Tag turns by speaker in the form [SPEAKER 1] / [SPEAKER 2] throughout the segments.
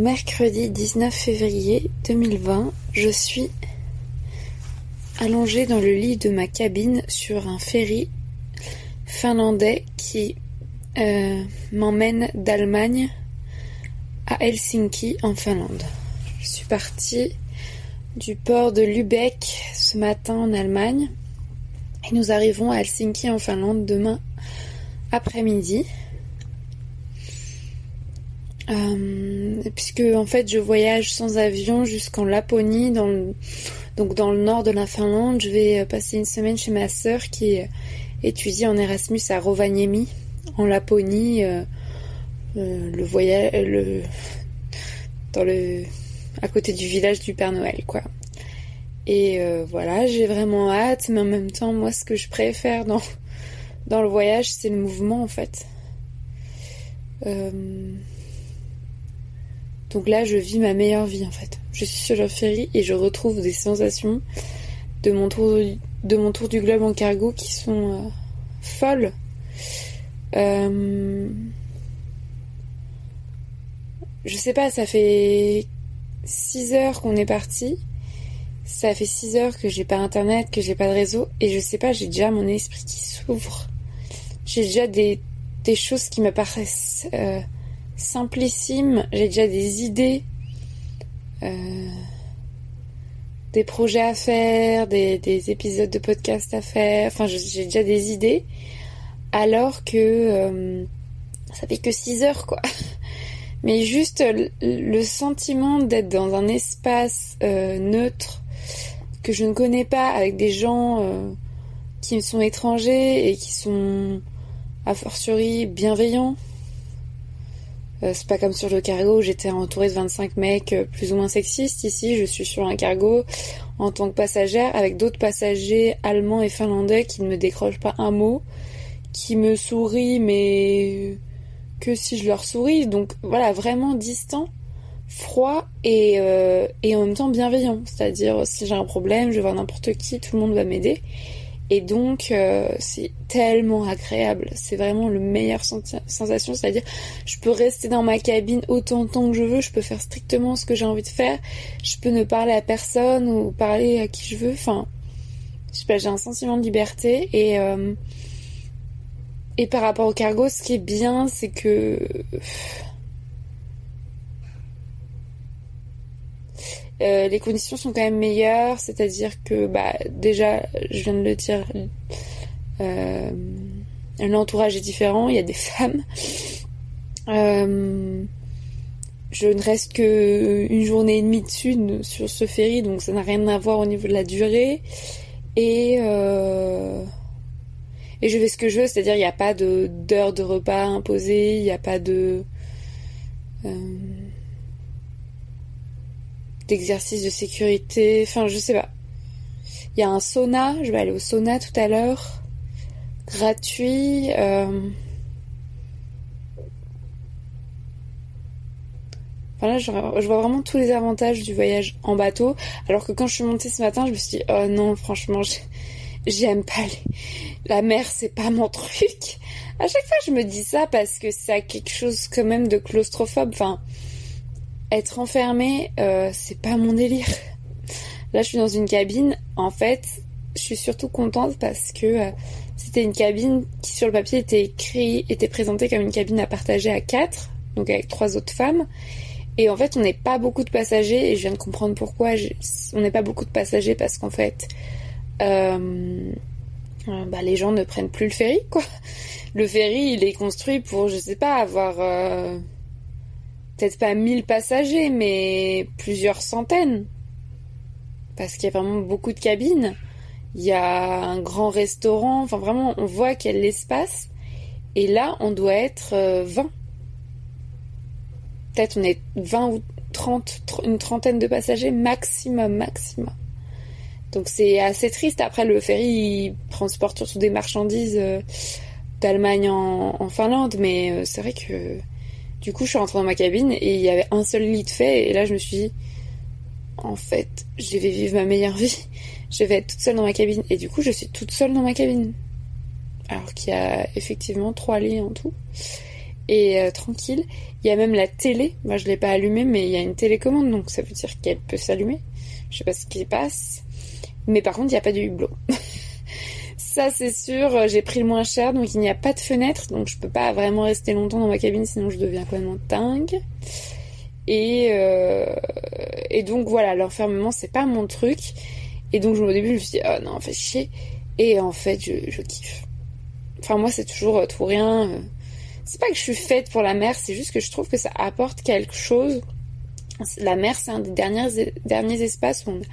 [SPEAKER 1] mercredi 19 février 2020. Je suis allongée dans le lit de ma cabine sur un ferry finlandais qui euh, m'emmène d'Allemagne à Helsinki en Finlande. Je suis partie du port de Lübeck ce matin en Allemagne et nous arrivons à Helsinki en Finlande demain après-midi. Euh, en fait je voyage sans avion jusqu'en Laponie, dans le, donc dans le nord de la Finlande. Je vais passer une semaine chez ma sœur qui étudie en Erasmus à Rovaniemi, en Laponie, euh, euh, le voyage, le, dans le, à côté du village du Père Noël, quoi. Et voilà, j'ai vraiment hâte, mais en même temps, moi, ce que je préfère dans dans le voyage, c'est le mouvement, en fait. Euh, donc là, je vis ma meilleure vie en fait. Je suis sur le ferry et je retrouve des sensations de mon tour, du globe en cargo qui sont euh, folles. Euh... Je sais pas, ça fait 6 heures qu'on est parti. Ça fait 6 heures que j'ai pas internet, que j'ai pas de réseau. Et je sais pas, j'ai déjà mon esprit qui s'ouvre. J'ai déjà des, des choses qui me paraissent euh, simplissime. J'ai déjà des idées, euh, des projets à faire, des, épisodes de podcast à faire. Enfin, j'ai déjà des idées. Alors que euh, ça fait que 6 heures, quoi. Mais juste le, sentiment d'être dans un espace euh, neutre que je ne connais pas, avec des gens qui me sont étrangers et qui sont a fortiori bienveillants c'est pas comme sur le cargo où j'étais entourée de 25 mecs euh, plus ou moins sexistes. Ici, je suis sur un cargo en tant que passagère avec d'autres passagers allemands et finlandais qui ne me décrochent pas un mot, qui me sourient mais que si je leur souris. Donc voilà, vraiment distant, froid et, euh, et en même temps bienveillant. C'est-à-dire si j'ai un problème, je vais voir n'importe qui, tout le monde va m'aider. Et donc, euh, c'est tellement agréable. C'est vraiment le meilleur sensation. C'est-à-dire, je peux rester dans ma cabine autant de temps que je veux. Je peux faire strictement ce que j'ai envie de faire. Je peux ne parler à personne ou parler à qui je veux. Enfin, je sais pas, j'ai un sentiment de liberté. Et, euh, et par rapport au cargo, ce qui est bien, c'est que Euh, les conditions sont quand même meilleures, c'est-à-dire que bah, déjà, je viens de le dire, euh, l'entourage est différent, il y a des femmes. Euh, je ne reste que une journée et demie dessus sur ce ferry, donc ça n'a rien à voir au niveau de la durée. Et et je fais ce que je veux, c'est-à-dire il n'y a pas de d'heure de repas imposée, il n'y a pas de d'exercice de sécurité. Enfin, je sais pas. Il y a un sauna. Je vais aller au sauna tout à l'heure. Gratuit. Euh... Enfin là, je, vois vraiment tous les avantages du voyage en bateau. Alors que quand je suis montée ce matin, je me suis dit, oh non, franchement, j'aime pas la mer, c'est pas mon truc. À chaque fois, je me dis ça parce que ça a quelque chose quand même de claustrophobe. Être enfermée, euh, c'est pas mon délire. Là, je suis dans une cabine. En fait, je suis surtout contente parce que euh, c'était une cabine qui, sur le papier, était présentée comme une cabine à partager à quatre, donc avec trois autres femmes. Et en fait, on n'est pas beaucoup de passagers, et je viens de comprendre pourquoi. On n'est pas beaucoup de passagers parce qu'en fait, euh, bah, les gens ne prennent plus le ferry, quoi. Le ferry, il est construit pour, je sais pas, avoir peut-être pas 1000 passagers, mais plusieurs centaines. Parce qu'il y a vraiment beaucoup de cabines. Il y a un grand restaurant. Enfin, vraiment, on voit qu'il l'espace. Et là, on doit être 20. Euh, peut-être on est 20 ou 30, une trentaine de passagers maximum, maximum. Donc c'est assez triste. Après, le ferry transporte surtout des marchandises euh, d'Allemagne en, Finlande, mais euh, c'est vrai que du coup, je suis rentrée dans ma cabine et il y avait un seul lit de fait. Et là, je me suis dit, en fait, je vais vivre ma meilleure vie. Je vais être toute seule dans ma cabine. Et du coup, je suis toute seule dans ma cabine. Alors qu'il y a effectivement trois lits en tout. et euh, tranquille. Il y a même la télé. Moi, je l'ai pas allumée, mais il y a une télécommande, donc ça veut dire qu'elle peut s'allumer. Je sais pas ce qui passe. Mais par contre, il n'y a pas de hublot. ça, c'est sûr. J'ai pris le moins cher, donc il n'y a pas de fenêtre, donc je peux pas vraiment rester longtemps dans ma cabine, sinon je deviens complètement dingue. Et, euh, et donc voilà, l'enfermement, c'est pas mon truc. Et donc au début, je me suis dit, oh non, fait chier. Et en fait, je, kiffe. Enfin, moi, c'est toujours euh, tout rien. Euh. C'est pas que je suis faite pour la mer, c'est juste que je trouve que ça apporte quelque chose. La mer, c'est un des derniers, derniers espaces où on n'a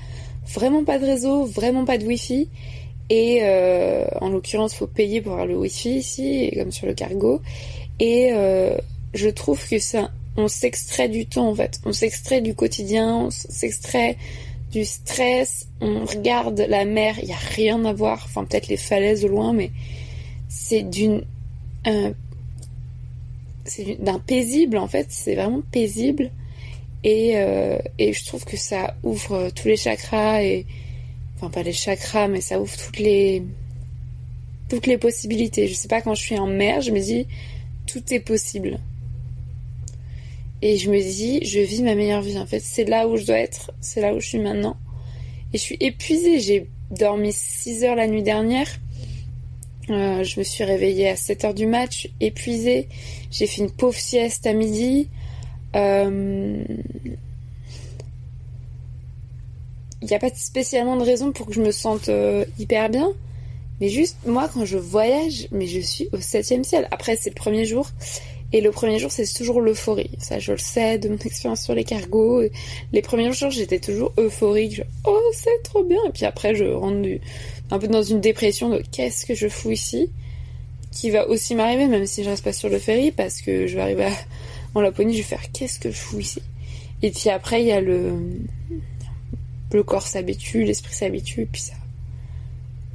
[SPEAKER 1] vraiment pas de réseau, vraiment pas de wifi. Et euh, en l'occurrence, faut payer pour avoir le wifi ici, comme sur le cargo. Et euh, je trouve que ça, on s'extrait du temps en fait. On s'extrait du quotidien, on s'extrait du stress. On regarde la mer, il y a rien à voir. Enfin, peut-être les falaises au loin, mais c'est d'une c'est d'un paisible en fait c'est vraiment paisible et, euh, et je trouve que ça ouvre tous les chakras et enfin pas les chakras mais ça ouvre toutes les toutes les possibilités. Je sais pas quand je suis en mer je me dis tout est possible. Et je me dis je vis ma meilleure vie. En fait c'est là où je dois être c'est là où je suis maintenant. Et je suis épuisée. J'ai dormi 6 heures la nuit dernière. Euh, je me suis réveillée à 7 heures du match, épuisée. J'ai fait une pauvre sieste à midi. Il n'y a pas spécialement de raison pour que je me sente euh, hyper bien. Mais juste, moi, quand je voyage, mais je suis au septième ciel. Après, c'est le premier jour. Et le premier jour, c'est toujours l'euphorie. Ça, je le sais de mon expérience sur les cargos. Les premiers jours, j'étais toujours euphorique. oh, c'est trop bien. Et puis après, je rentre un peu dans une dépression de qu'est-ce que je fous ici, qui va aussi m'arriver même si je reste pas sur le ferry parce que je vais arriver en Laponie, je vais faire qu'est-ce que je fous ici? Et puis après il y a le le corps s'habitue, l'esprit s'habitue, et puis ça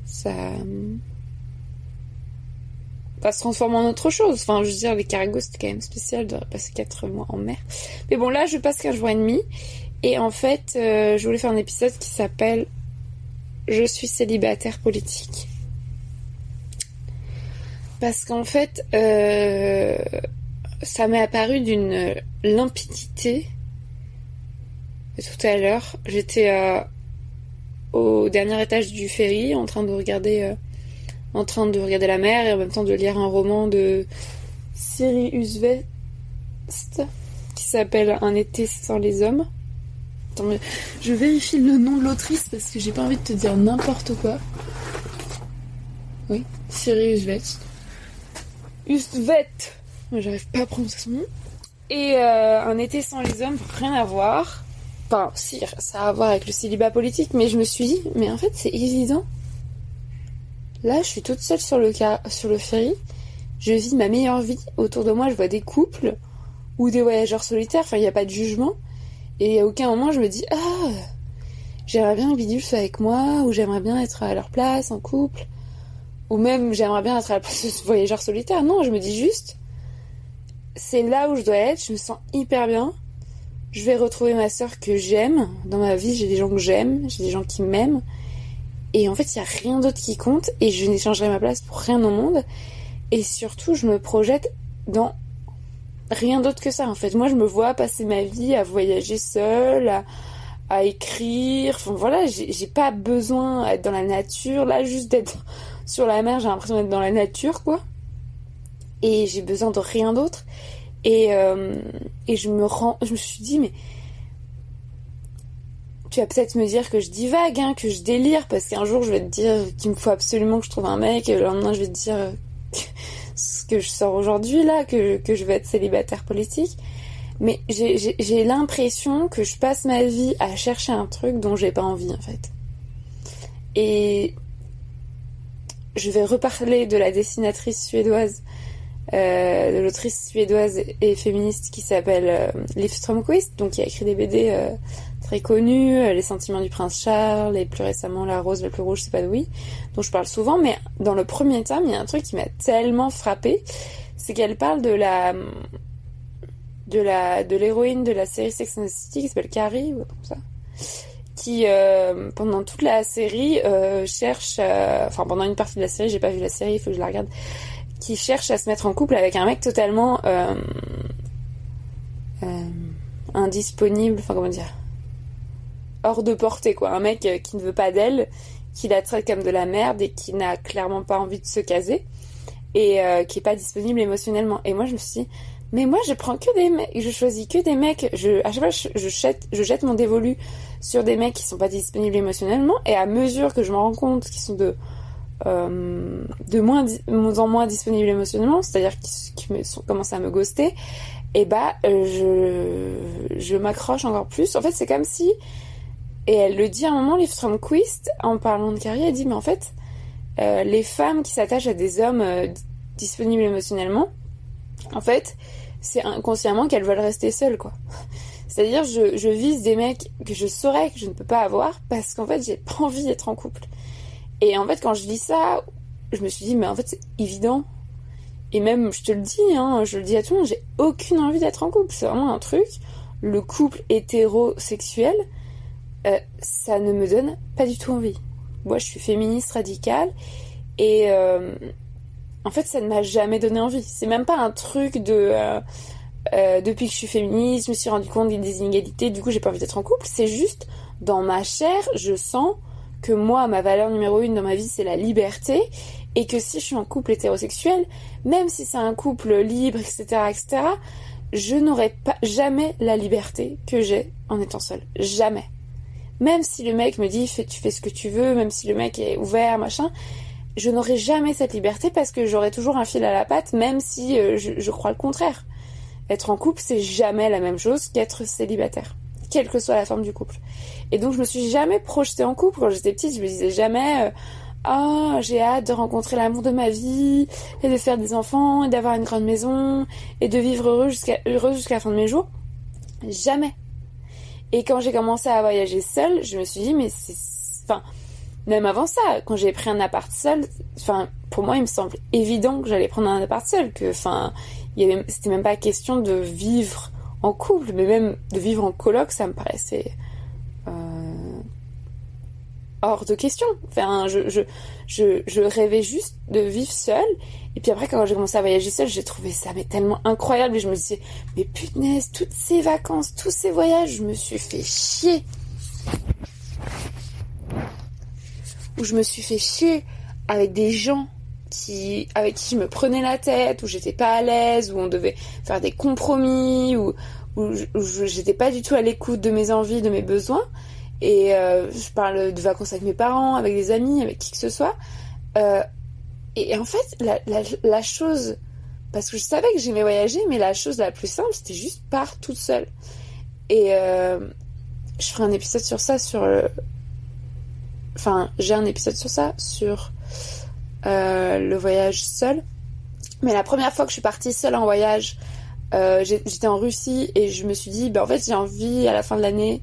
[SPEAKER 1] ça va se transformer en autre chose. Enfin, je veux dire, les cargos, c'était quand même spécial de passer 4 mois en mer. Mais bon, là, je passe 15 jours et demi. Et en fait, euh, je voulais faire un épisode qui s'appelle je suis célibataire politique. Parce qu'en fait, euh, ça m'est apparu d'une limpidité. Tout à l'heure, j'étais euh, au dernier étage du ferry en train de regarder, euh, en train de regarder la mer et en même temps de lire un roman de Siri Usvest qui s'appelle Un été sans les hommes. Attends, je vérifie le nom de l'autrice parce que j'ai pas envie de te dire n'importe quoi. Oui, Sirius Vet. Ustvet J'arrive pas à prononcer son nom. Et euh, Un été sans les hommes, rien à voir. Enfin, ça a à voir avec le célibat politique, mais je me suis dit, mais en fait, c'est évident. Là, je suis toute seule sur le, sur le ferry. Je vis ma meilleure vie. Autour de moi, je vois des couples ou des voyageurs solitaires. Enfin, il n'y a pas de jugement. Et à aucun moment je me dis ah j'aimerais bien que Bidule soit avec moi ou j'aimerais bien être à leur place en couple ou même j'aimerais bien être à la place de ce voyageur solitaire. Non, je me dis juste c'est là où je dois être, je me sens hyper bien. Je vais retrouver ma soeur que j'aime. Dans ma vie, j'ai des gens que j'aime, j'ai des gens qui m'aiment. Et en fait, il n'y a rien d'autre qui compte et je n'échangerai ma place pour rien au monde. Et surtout, je me projette dans rien d'autre que ça en fait. Moi je me vois passer ma vie à voyager seule, à, écrire. Enfin voilà, j'ai pas besoin d'être dans la nature. Là, juste d'être sur la mer, j'ai l'impression d'être dans la nature quoi. Et j'ai besoin de rien d'autre. Et, euh, et je me rends, je me suis dit mais tu vas peut-être me dire que je divague, hein, que je délire, parce qu'un jour je vais te dire qu'il me faut absolument que je trouve un mec, et le lendemain je vais te dire que je sors aujourd'hui là, que, que je vais être célibataire politique. Mais j'ai l'impression que je passe ma vie à chercher un truc dont j'ai pas envie en fait. Et je vais reparler de la dessinatrice suédoise, euh, de l'autrice suédoise et féministe qui s'appelle euh, Liv Strömquist, donc qui a écrit des BD euh, très connu, euh, Les sentiments du prince Charles, et plus récemment La rose la plus rouge, oui, dont je parle souvent, mais dans le premier tome, il y a un truc qui m'a tellement frappé, c'est qu'elle parle de la de la de l'héroïne de la série Sex and the City qui s'appelle Carrie ou comme ça qui euh, pendant toute la série euh, cherche enfin pendant une partie de la série j'ai pas vu la série il faut que je la regarde qui cherche à se mettre en couple avec un mec totalement euh, euh, indisponible, enfin comment dire, hors de portée quoi. Un mec euh, qui ne veut pas d'elle, qui la traite comme de la merde et qui n'a clairement pas envie de se caser et qui est pas disponible émotionnellement. Et moi je me suis dit, mais moi je prends que des mecs, je choisis que des mecs, je, à chaque fois je, je, jette, je jette mon dévolu sur des mecs qui sont pas disponibles émotionnellement et à mesure que je me rends compte qu'ils sont de euh, de moins, en moins disponibles émotionnellement, c'est-à-dire qui, me sont, commencent à me ghoster, et bah euh, je, je m'accroche encore plus. En fait, c'est comme si, et elle le dit à un moment, Liv Stromquist, en parlant de carrière, elle dit mais en fait, euh, les femmes qui s'attachent à des hommes disponibles émotionnellement, en fait, c'est inconsciemment qu'elles veulent rester seules, quoi. C'est-à-dire, je, je vise des mecs que je saurais que je ne peux pas avoir parce qu'en fait, j'ai pas envie d'être en couple. Et en fait, quand je lis ça, je me suis dit, mais en fait, c'est évident. Et même, je te le dis, hein, je le dis à tout le monde, j'ai aucune envie d'être en couple. C'est vraiment un truc. Le couple hétérosexuel, euh, ça ne me donne pas du tout envie. Moi, je suis féministe radicale et euh, en fait, ça ne m'a jamais donné envie. C'est même pas un truc de euh, depuis que je suis féministe, je me suis rendu compte des inégalités. Du coup, j'ai pas envie d'être en couple. C'est juste dans ma chair, je sens que moi, ma valeur numéro une dans ma vie, c'est la liberté, et que si je suis en couple hétérosexuel, même si c'est un couple libre, etc., etc., je n'aurai jamais la liberté que j'ai en étant seule. Jamais. Même si le mec me dit fais, tu fais ce que tu veux, même si le mec est ouvert, machin, je n'aurai jamais cette liberté parce que j'aurai toujours un fil à la patte, même si euh, je crois le contraire. Être en couple, c'est jamais la même chose qu'être célibataire, quelle que soit la forme du couple. Et donc je me suis jamais projetée en couple. Quand j'étais petite, je me disais jamais euh, ah, j'ai hâte de rencontrer l'amour de ma vie et de faire des enfants et d'avoir une grande maison et de vivre heureux jusqu'à la fin de mes jours. Jamais. Et quand j'ai commencé à voyager seule, je me suis dit mais c'est enfin même avant ça, quand j'ai pris un appart seul, enfin pour moi il me semble évident que j'allais prendre un appart seul que enfin il y avait c'était même pas question de vivre en couple mais même de vivre en coloc, ça me paraissait hors de question. Enfin, je, je, je, je, rêvais juste de vivre seule. Et puis après, quand j'ai commencé à voyager seule, j'ai trouvé ça mais tellement incroyable. Et je me disais, mais punaise, toutes ces vacances, tous ces voyages, je me suis fait chier. Où je me suis fait chier avec des gens qui, avec qui je me prenais la tête, où j'étais pas à l'aise, où on devait faire des compromis, où, où j'étais pas du tout à l'écoute de mes envies, de mes besoins. Et euh, je parle de vacances avec mes parents, avec des amis, avec qui que ce soit. Euh, et, en fait, la, la, chose, parce que je savais que j'aimais voyager, mais la chose la plus simple, c'était juste part toute seule. Et euh, je ferai un épisode sur ça, sur. Enfin, j'ai un épisode sur ça, sur le voyage seul. Mais la première fois que je suis partie seule en voyage, j'étais en Russie et je me suis dit, ben en fait, j'ai envie à la fin de l'année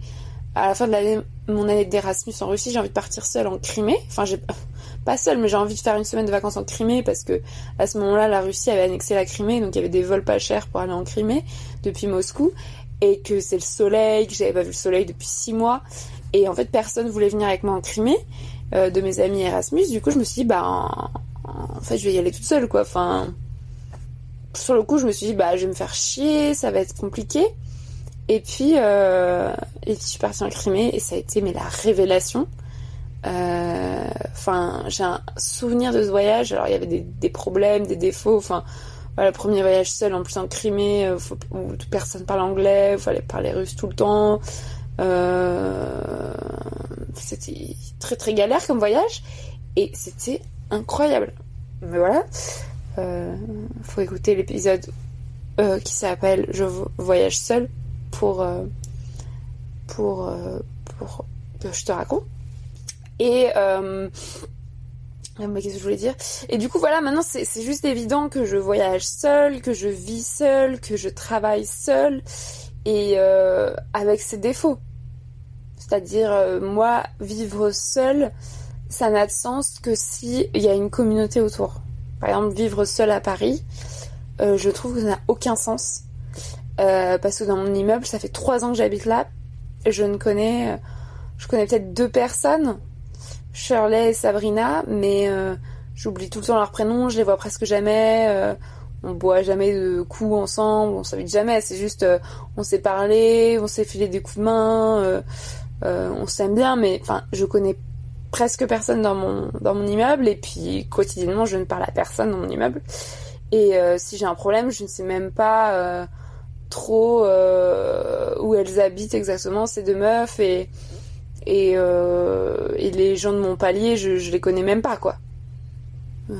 [SPEAKER 1] à la fin de l'année, mon année d'Erasmus en Russie, j'ai envie de partir seule en Crimée. Enfin, pas seule, mais j'ai envie de faire une semaine de vacances en Crimée parce que à ce moment-là, la Russie avait annexé la Crimée, donc il y avait des vols pas chers pour aller en Crimée depuis Moscou, et que c'est le soleil, que j'avais pas vu le soleil depuis six mois, et en fait personne voulait venir avec moi en Crimée euh, de mes amis Erasmus. Du coup, je me suis dit bah en fait je vais y aller toute seule quoi. Enfin, sur le coup, je me suis dit bah je vais me faire chier, ça va être compliqué. Et puis, euh, et puis je suis partie en Crimée et ça a été mais la révélation. Euh, enfin, j'ai un souvenir de ce voyage. Alors il y avait des, problèmes, des défauts. Enfin, le premier voyage seul en plus en Crimée où personne parle anglais, il fallait parler russe tout le temps. C'était très très galère comme voyage et c'était incroyable. Mais voilà, euh, faut écouter l'épisode euh, qui s'appelle Je voyage seul pour, euh, pour, euh, pour que je te raconte. Et euh, qu'est-ce que je voulais dire? Et du coup, voilà, maintenant, c'est juste évident que je voyage seule, que je vis seule, que je travaille seule, et avec ses défauts. C'est-à-dire, moi, vivre seule, ça n'a de sens que si il y a une communauté autour. Par exemple, vivre seule à Paris, je trouve que ça n'a aucun sens. Euh, parce que dans mon immeuble, ça fait trois ans que j'habite là. Je ne connais, je connais peut-être deux personnes, Shirley et Sabrina, mais euh, j'oublie tout le temps leur prénom, je les vois presque jamais. Euh, on boit jamais de coups ensemble, on s'invite jamais. C'est juste, euh, on s'est parlé, on s'est filé des coups de main, on s'aime bien, mais enfin, je connais presque personne dans mon dans mon immeuble et puis quotidiennement, je ne parle à personne dans mon immeuble. Et si j'ai un problème, je ne sais même pas trop où elles habitent exactement ces deux meufs et et, euh, les gens de mon palier, je, je les connais même pas, quoi. Euh,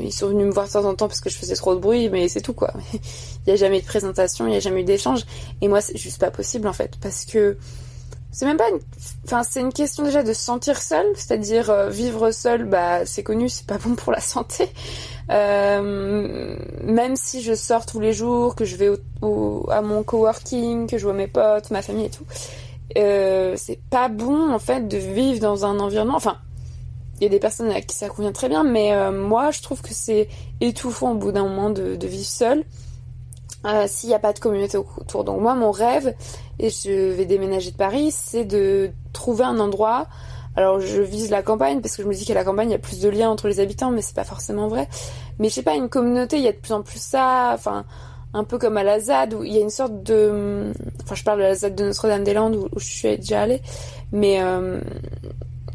[SPEAKER 1] ils sont venus me voir de temps en temps parce que je faisais trop de bruit, mais c'est tout, quoi. il n'y a jamais de présentation, il n'y a jamais eu d'échange. Et moi, c'est juste pas possible, en fait, parce que c'est même pas une... enfin c'est une question déjà de se sentir seul c'est-à-dire euh, vivre seul bah c'est connu c'est pas bon pour la santé euh, même si je sors tous les jours que je vais à mon coworking que je vois mes potes ma famille et tout euh, c'est pas bon en fait de vivre dans un environnement. Enfin, il y a des personnes à qui ça convient très bien, mais euh, moi je trouve que c'est étouffant au bout d'un moment de, vivre seul. Euh, s'il n'y a pas de communauté autour. Donc moi mon rêve, et je vais déménager de Paris, c'est de trouver un endroit. Alors je vise la campagne parce que je me dis qu'à la campagne il y a plus de liens entre les habitants, mais c'est pas forcément vrai. Mais je sais pas, une communauté, il y a de plus en plus ça. Enfin, un peu comme à la ZAD où il y a une sorte de enfin je parle de la ZAD de Notre-Dame-des-Landes où, je suis déjà allée mais euh,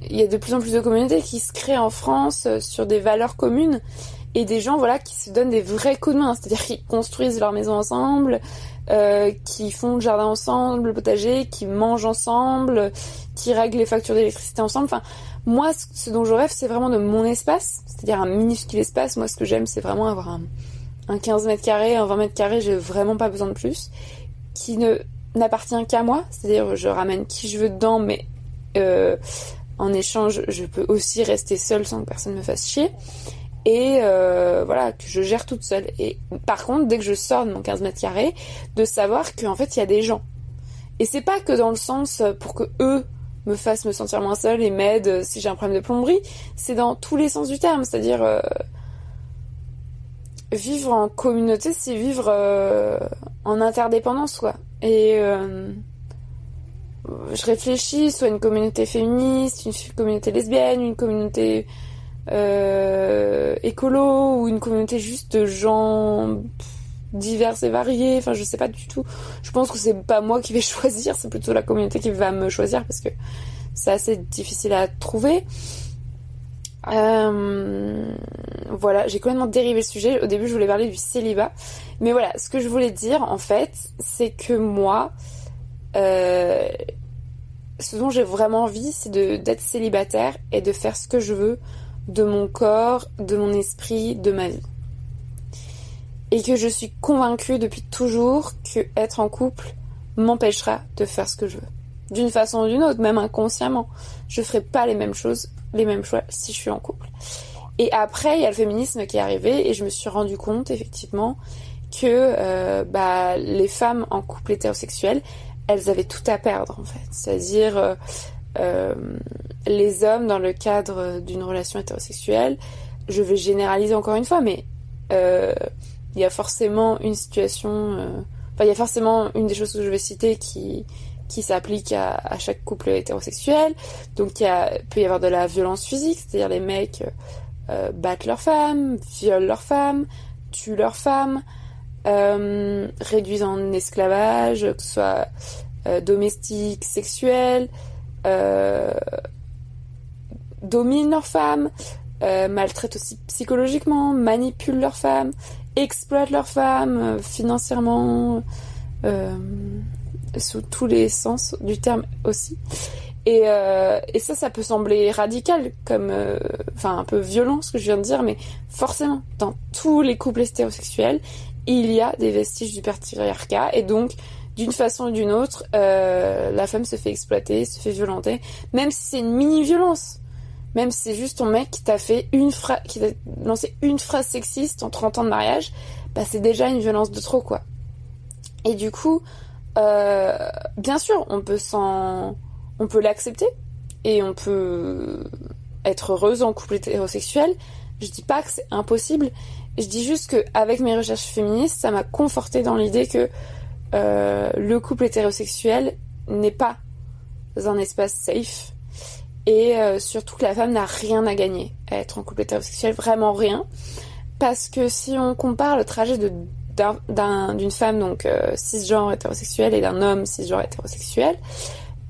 [SPEAKER 1] il y a de plus en plus de communautés qui se créent en France euh, sur des valeurs communes et des gens voilà qui se donnent des vrais coups de main. C'est-à-dire qu'ils construisent leur maison ensemble euh, qui font le jardin ensemble le potager qui mangent ensemble qui règlent les factures d'électricité ensemble. Enfin moi ce dont je rêve c'est vraiment de mon espace. C'est-à-dire un minuscule espace. Moi ce que j'aime c'est vraiment avoir un un 15 mètres carrés, un 20 mètres carrés, j'ai vraiment pas besoin de plus, qui ne n'appartient qu'à moi, c'est-à-dire je ramène qui je veux dedans, mais euh, en échange, je peux aussi rester seule sans que personne me fasse chier. Et euh, voilà, que je gère toute seule. Et par contre, dès que je sors de mon 15 mètres carrés, de savoir qu'en fait, il y a des gens. Et c'est pas que dans le sens pour que eux me fassent me sentir moins seule et m'aident si j'ai un problème de plomberie, c'est dans tous les sens du terme. C'est-à-dire, euh, vivre en communauté, c'est vivre euh, en interdépendance, quoi. Et euh, je réfléchis, soit une communauté féministe, une communauté lesbienne, une communauté euh, écolo, ou une communauté juste de gens divers et variés. Enfin, je sais pas du tout. Je pense que c'est pas moi qui vais choisir, c'est plutôt la communauté qui va me choisir parce que c'est assez difficile à trouver. Euh, voilà, j'ai complètement dérivé le sujet. Au début, je voulais parler du célibat. Mais voilà, ce que je voulais dire, en fait, c'est que moi, euh, ce dont j'ai vraiment envie, c'est d'être célibataire et de faire ce que je veux de mon corps, de mon esprit, de ma vie. Et que je suis convaincue depuis toujours que être en couple m'empêchera de faire ce que je veux. D'une façon ou d'une autre, même inconsciemment. Je ferai pas les mêmes choses les mêmes choix si je suis en couple. Et après, il y a le féminisme qui est arrivé et je me suis rendu compte effectivement que euh, bah, les femmes en couple hétérosexuel, elles avaient tout à perdre en fait. C'est-à-dire euh, euh, les hommes dans le cadre d'une relation hétérosexuelle, je vais généraliser encore une fois, mais il y a forcément une situation, enfin il y a forcément une des choses que je vais citer qui s'applique à, chaque couple hétérosexuel. Donc il peut y avoir de la violence physique, c'est-à-dire les mecs euh, battent leurs femmes, violent leurs femmes, tuent leurs femmes, euh, réduisent en esclavage, que ce soit euh, domestique, sexuel, euh, dominent leurs femmes, maltraitent aussi psychologiquement, manipulent leurs femmes, exploitent leurs femmes financièrement sous tous les sens du terme aussi. Et, euh, ça, ça peut sembler radical, comme, euh, enfin un peu violent ce que je viens de dire, mais forcément, dans tous les couples hétérosexuels, il y a des vestiges du patriarcat, et donc, d'une façon ou d'une autre, euh, la femme se fait exploiter, se fait violenter, même si c'est une mini-violence. Même si c'est juste ton mec qui t'a fait une phrase, qui t'a lancé une phrase sexiste en 30 ans de mariage, bah c'est déjà une violence de trop, quoi. Et du coup, euh, bien sûr, on peut s'en, on peut l'accepter et on peut être heureuse en couple hétérosexuel. Je dis pas que c'est impossible. Je dis juste que avec mes recherches féministes, ça m'a conforté dans l'idée que euh, le couple hétérosexuel n'est pas un espace safe et surtout que la femme n'a rien à gagner à être en couple hétérosexuel, vraiment rien. Parce que si on compare le trajet d'une femme donc cisgenre hétérosexuelle et d'un homme cisgenre hétérosexuel,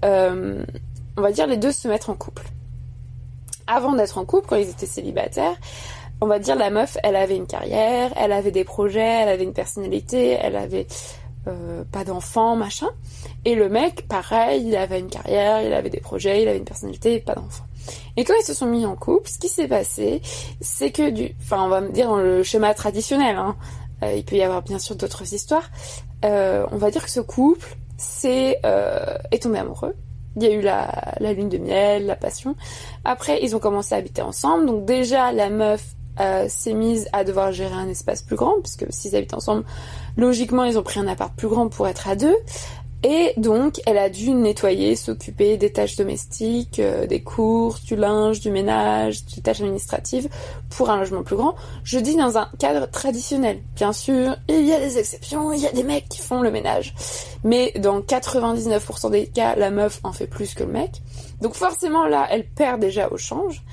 [SPEAKER 1] on va dire les deux se mettre en couple. Avant d'être en couple, quand ils étaient célibataires, on va dire la meuf, elle avait une carrière, elle avait des projets, elle avait une personnalité, elle avait euh, pas d'enfants, machin. Et le mec, pareil, il avait une carrière, il avait des projets, il avait une personnalité, pas d'enfants. Et quand ils se sont mis en couple, ce qui s'est passé, c'est que du, enfin, on va me dire dans le schéma traditionnel, hein, euh, il peut y avoir bien sûr d'autres histoires. Euh, on va dire que ce couple, est tombé amoureux. Il y a eu la, la lune de miel, la passion. Après, ils ont commencé à habiter ensemble. Donc déjà, la meuf s'est mise à devoir gérer un espace plus grand, puisque s'ils habitent ensemble, logiquement, ils ont pris un appart plus grand pour être à deux. Et donc, elle a dû nettoyer, s'occuper des tâches domestiques, euh, des courses, du linge, du ménage, des tâches administratives pour un logement plus grand. Je dis dans un cadre traditionnel. Bien sûr, il y a des exceptions, il y a des mecs qui font le ménage. Mais dans 99% des cas, la meuf en fait plus que le mec. Donc forcément, là, elle perd déjà au change.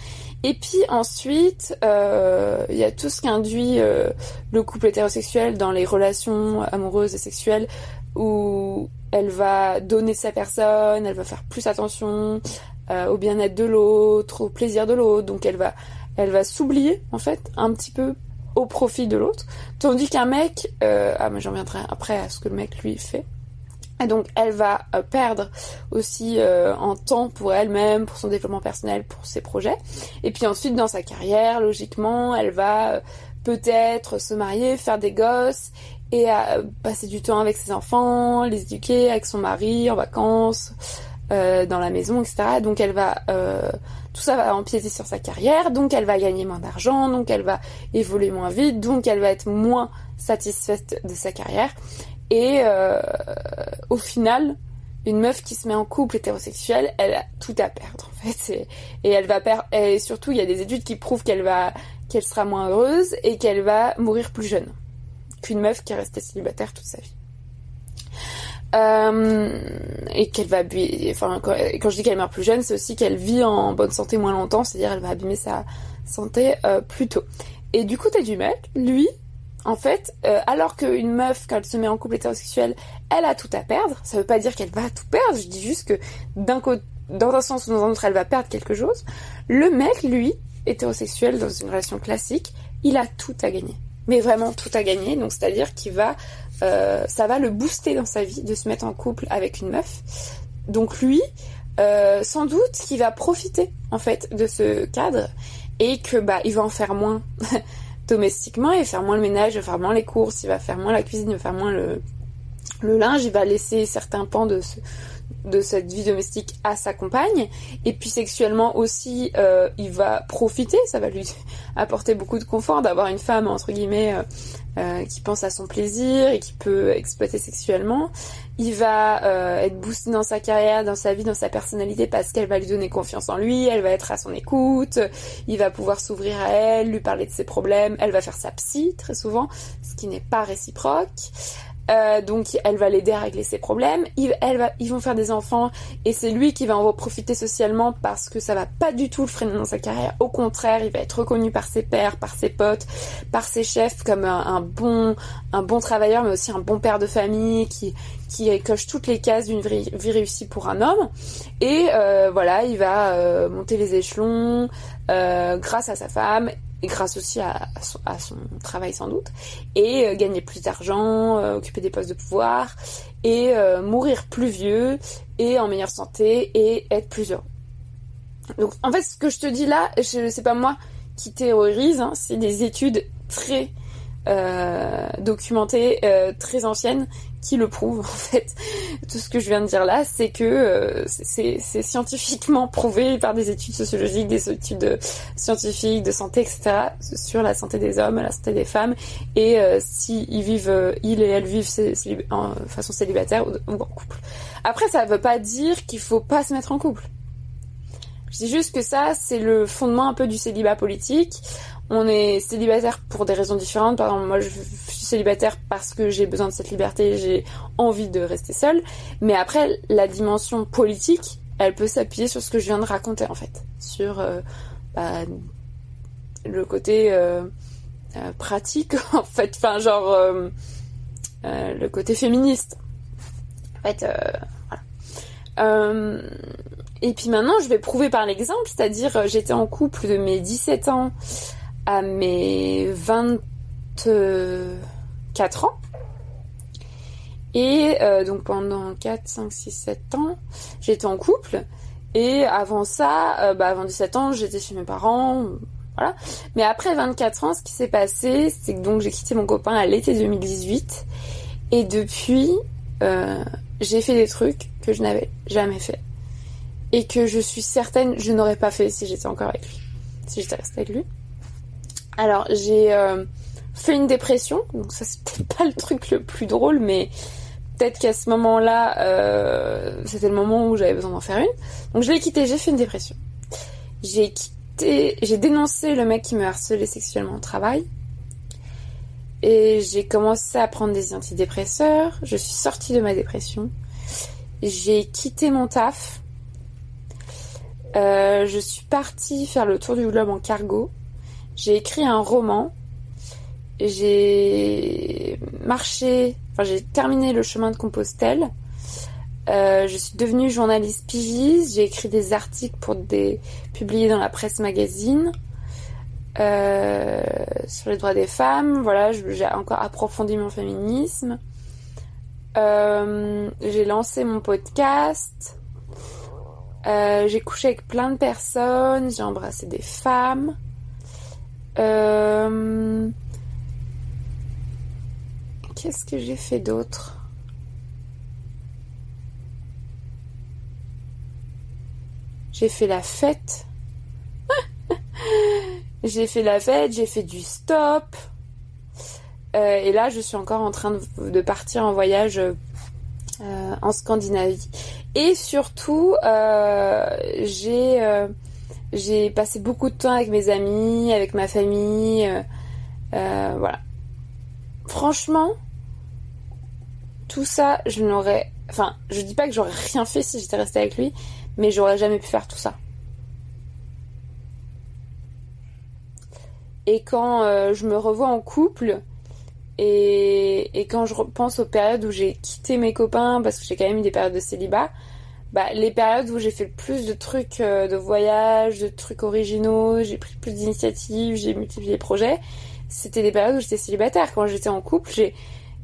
[SPEAKER 1] Et puis ensuite, euh, il y a tout ce qui induit euh, le couple hétérosexuel dans les relations amoureuses et sexuelles où elle va donner sa personne, elle va faire plus attention euh, au bien-être de l'autre, au plaisir de l'autre, donc elle va, elle va s'oublier en fait un petit peu au profit de l'autre, tandis qu'un mec, ah mais j'en reviendrai après à ce que le mec lui fait, et donc elle va euh, perdre aussi euh, en temps pour elle-même, pour son développement personnel, pour ses projets. Et puis ensuite dans sa carrière, logiquement, elle va euh, peut-être se marier, faire des gosses et passer du temps avec ses enfants, les éduquer avec son mari en vacances, dans la maison, etc. Donc elle va tout ça va empiéter sur sa carrière, donc elle va gagner moins d'argent, donc elle va évoluer moins vite, donc elle va être moins satisfaite de sa carrière. Et euh, au final, une meuf qui se met en couple hétérosexuel, elle a tout à perdre en fait. Et, elle va perdre. Et surtout, il y a des études qui prouvent qu'elle va, qu'elle sera moins heureuse et qu'elle va mourir plus jeune qu'une meuf qui est restée célibataire toute sa vie. Euh, et qu'elle va, enfin, quand, je dis qu'elle meurt plus jeune, c'est aussi qu'elle vit en bonne santé moins longtemps, c'est-à-dire elle va abîmer sa santé euh, plus tôt. Et du côté du mec, lui, en fait, euh, alors qu'une meuf, quand elle se met en couple hétérosexuel, elle a tout à perdre. Ça veut pas dire qu'elle va tout perdre. Je dis juste que dans un sens ou dans un autre, elle va perdre quelque chose. Le mec, lui, hétérosexuel dans une relation classique, il a tout à gagner. Mais vraiment tout à gagner. Donc c'est-à-dire qu'il va, euh, ça va le booster dans sa vie de se mettre en couple avec une meuf. Donc lui, euh, sans doute qu'il va profiter en fait de ce cadre et que bah il va en faire moins domestiquement, il va faire moins le ménage, il va faire moins les courses, il va faire moins la cuisine, il va faire moins le, le linge, il va laisser certains pans de, ce, de cette vie domestique à sa compagne. Et puis sexuellement aussi, euh, il va profiter, ça va lui apporter beaucoup de confort d'avoir une femme, entre guillemets, euh, euh, qui pense à son plaisir et qui peut exploiter sexuellement. Il va euh, être boosté dans sa carrière, dans sa vie, dans sa personnalité parce qu'elle va lui donner confiance en lui, elle va être à son écoute, il va pouvoir s'ouvrir à elle, lui parler de ses problèmes, elle va faire sa psy très souvent, ce qui n'est pas réciproque. Euh, donc elle va l'aider à régler ses problèmes. Il, va, ils vont faire des enfants et c'est lui qui va en profiter socialement parce que ça va pas du tout le freiner dans sa carrière. Au contraire, il va être reconnu par ses pairs, par ses potes, par ses chefs comme un, bon, un bon travailleur, mais aussi un bon père de famille qui qui coche toutes les cases d'une vie, réussie pour un homme. Et euh, voilà, il va euh, monter les échelons grâce à sa femme grâce aussi à, son, travail sans doute, et euh, gagner plus d'argent, euh, occuper des postes de pouvoir, et euh, mourir plus vieux, et en meilleure santé, et être plus heureux. Donc en fait ce que je te dis là, je sais pas moi qui théorise, hein, c'est des études très documentées, très anciennes, qui le prouve en fait. Tout ce que je viens de dire là, c'est que euh, c'est scientifiquement prouvé par des études sociologiques, des études scientifiques de santé, etc. sur la santé des hommes, la santé des femmes et euh, si ils vivent, euh, ils et elles vivent en façon célibataire ou, en couple. Après, ça veut pas dire qu'il faut pas se mettre en couple. Je dis juste que ça, c'est le fondement un peu du célibat politique on est célibataire pour des raisons différentes. Par exemple, moi, je suis célibataire parce que j'ai besoin de cette liberté, j'ai envie de rester seule. Mais après, la dimension politique, elle peut s'appuyer sur ce que je viens de raconter en fait, sur euh, bah, le côté euh, euh, pratique en fait, enfin genre le côté féministe. En fait, voilà. et puis maintenant, je vais prouver par l'exemple, c'est-à-dire j'étais en couple de mes 17 ans à mes 24 ans. Et euh, donc pendant 4, 5, 6, 7 ans, j'étais en couple. Et avant ça, euh, bah avant 17 ans, j'étais chez mes parents. Voilà. Mais après 24 ans, ce qui s'est passé, c'est que donc j'ai quitté mon copain à l'été 2018. Et depuis, euh, j'ai fait des trucs que je n'avais jamais fait. Et que je suis certaine je n'aurais pas fait si j'étais encore avec lui. Si j'étais restée avec lui. Alors j'ai fait une dépression. Donc ça c'est peut-être pas le truc le plus drôle, mais peut-être qu'à ce moment-là, euh, c'était le moment où j'avais besoin d'en faire une. Donc je l'ai quitté, j'ai fait une dépression. J'ai quitté, j'ai dénoncé le mec qui me harcelait sexuellement au travail. Et j'ai commencé à prendre des antidépresseurs. Je suis sortie de ma dépression. J'ai quitté mon taf. Euh, je suis partie faire le tour du globe en cargo. J'ai écrit un roman. J'ai marché Enfin, j'ai terminé le chemin de Compostelle. Euh, je suis devenue journaliste pigiste. J'ai écrit des articles pour des publiés dans la presse magazine euh, sur les droits des femmes. Voilà, j'ai encore approfondi mon féminisme. Euh, j'ai lancé mon podcast. j'ai couché avec plein de personnes. J'ai embrassé des femmes. Euh, Qu'est-ce que j'ai fait d'autre J'ai fait la fête. j'ai fait la fête, j'ai fait du stop. Euh, et là, je suis encore en train de, partir en voyage euh, en Scandinavie. Et surtout, j'ai j'ai passé beaucoup de temps avec mes amis, avec ma famille. voilà. Franchement, tout ça, je n'aurais. Enfin, je dis pas que j'aurais rien fait si j'étais restée avec lui, mais j'aurais jamais pu faire tout ça. Et quand euh, je me revois en couple, et, et, quand je repense aux périodes où j'ai quitté mes copains, parce que j'ai quand même eu des périodes de célibat, bah, les périodes où j'ai fait le plus de trucs euh, de voyage, de trucs originaux, j'ai pris plus d'initiatives, j'ai multiplié les projets, c'était des périodes où j'étais célibataire. Quand j'étais en couple, j'ai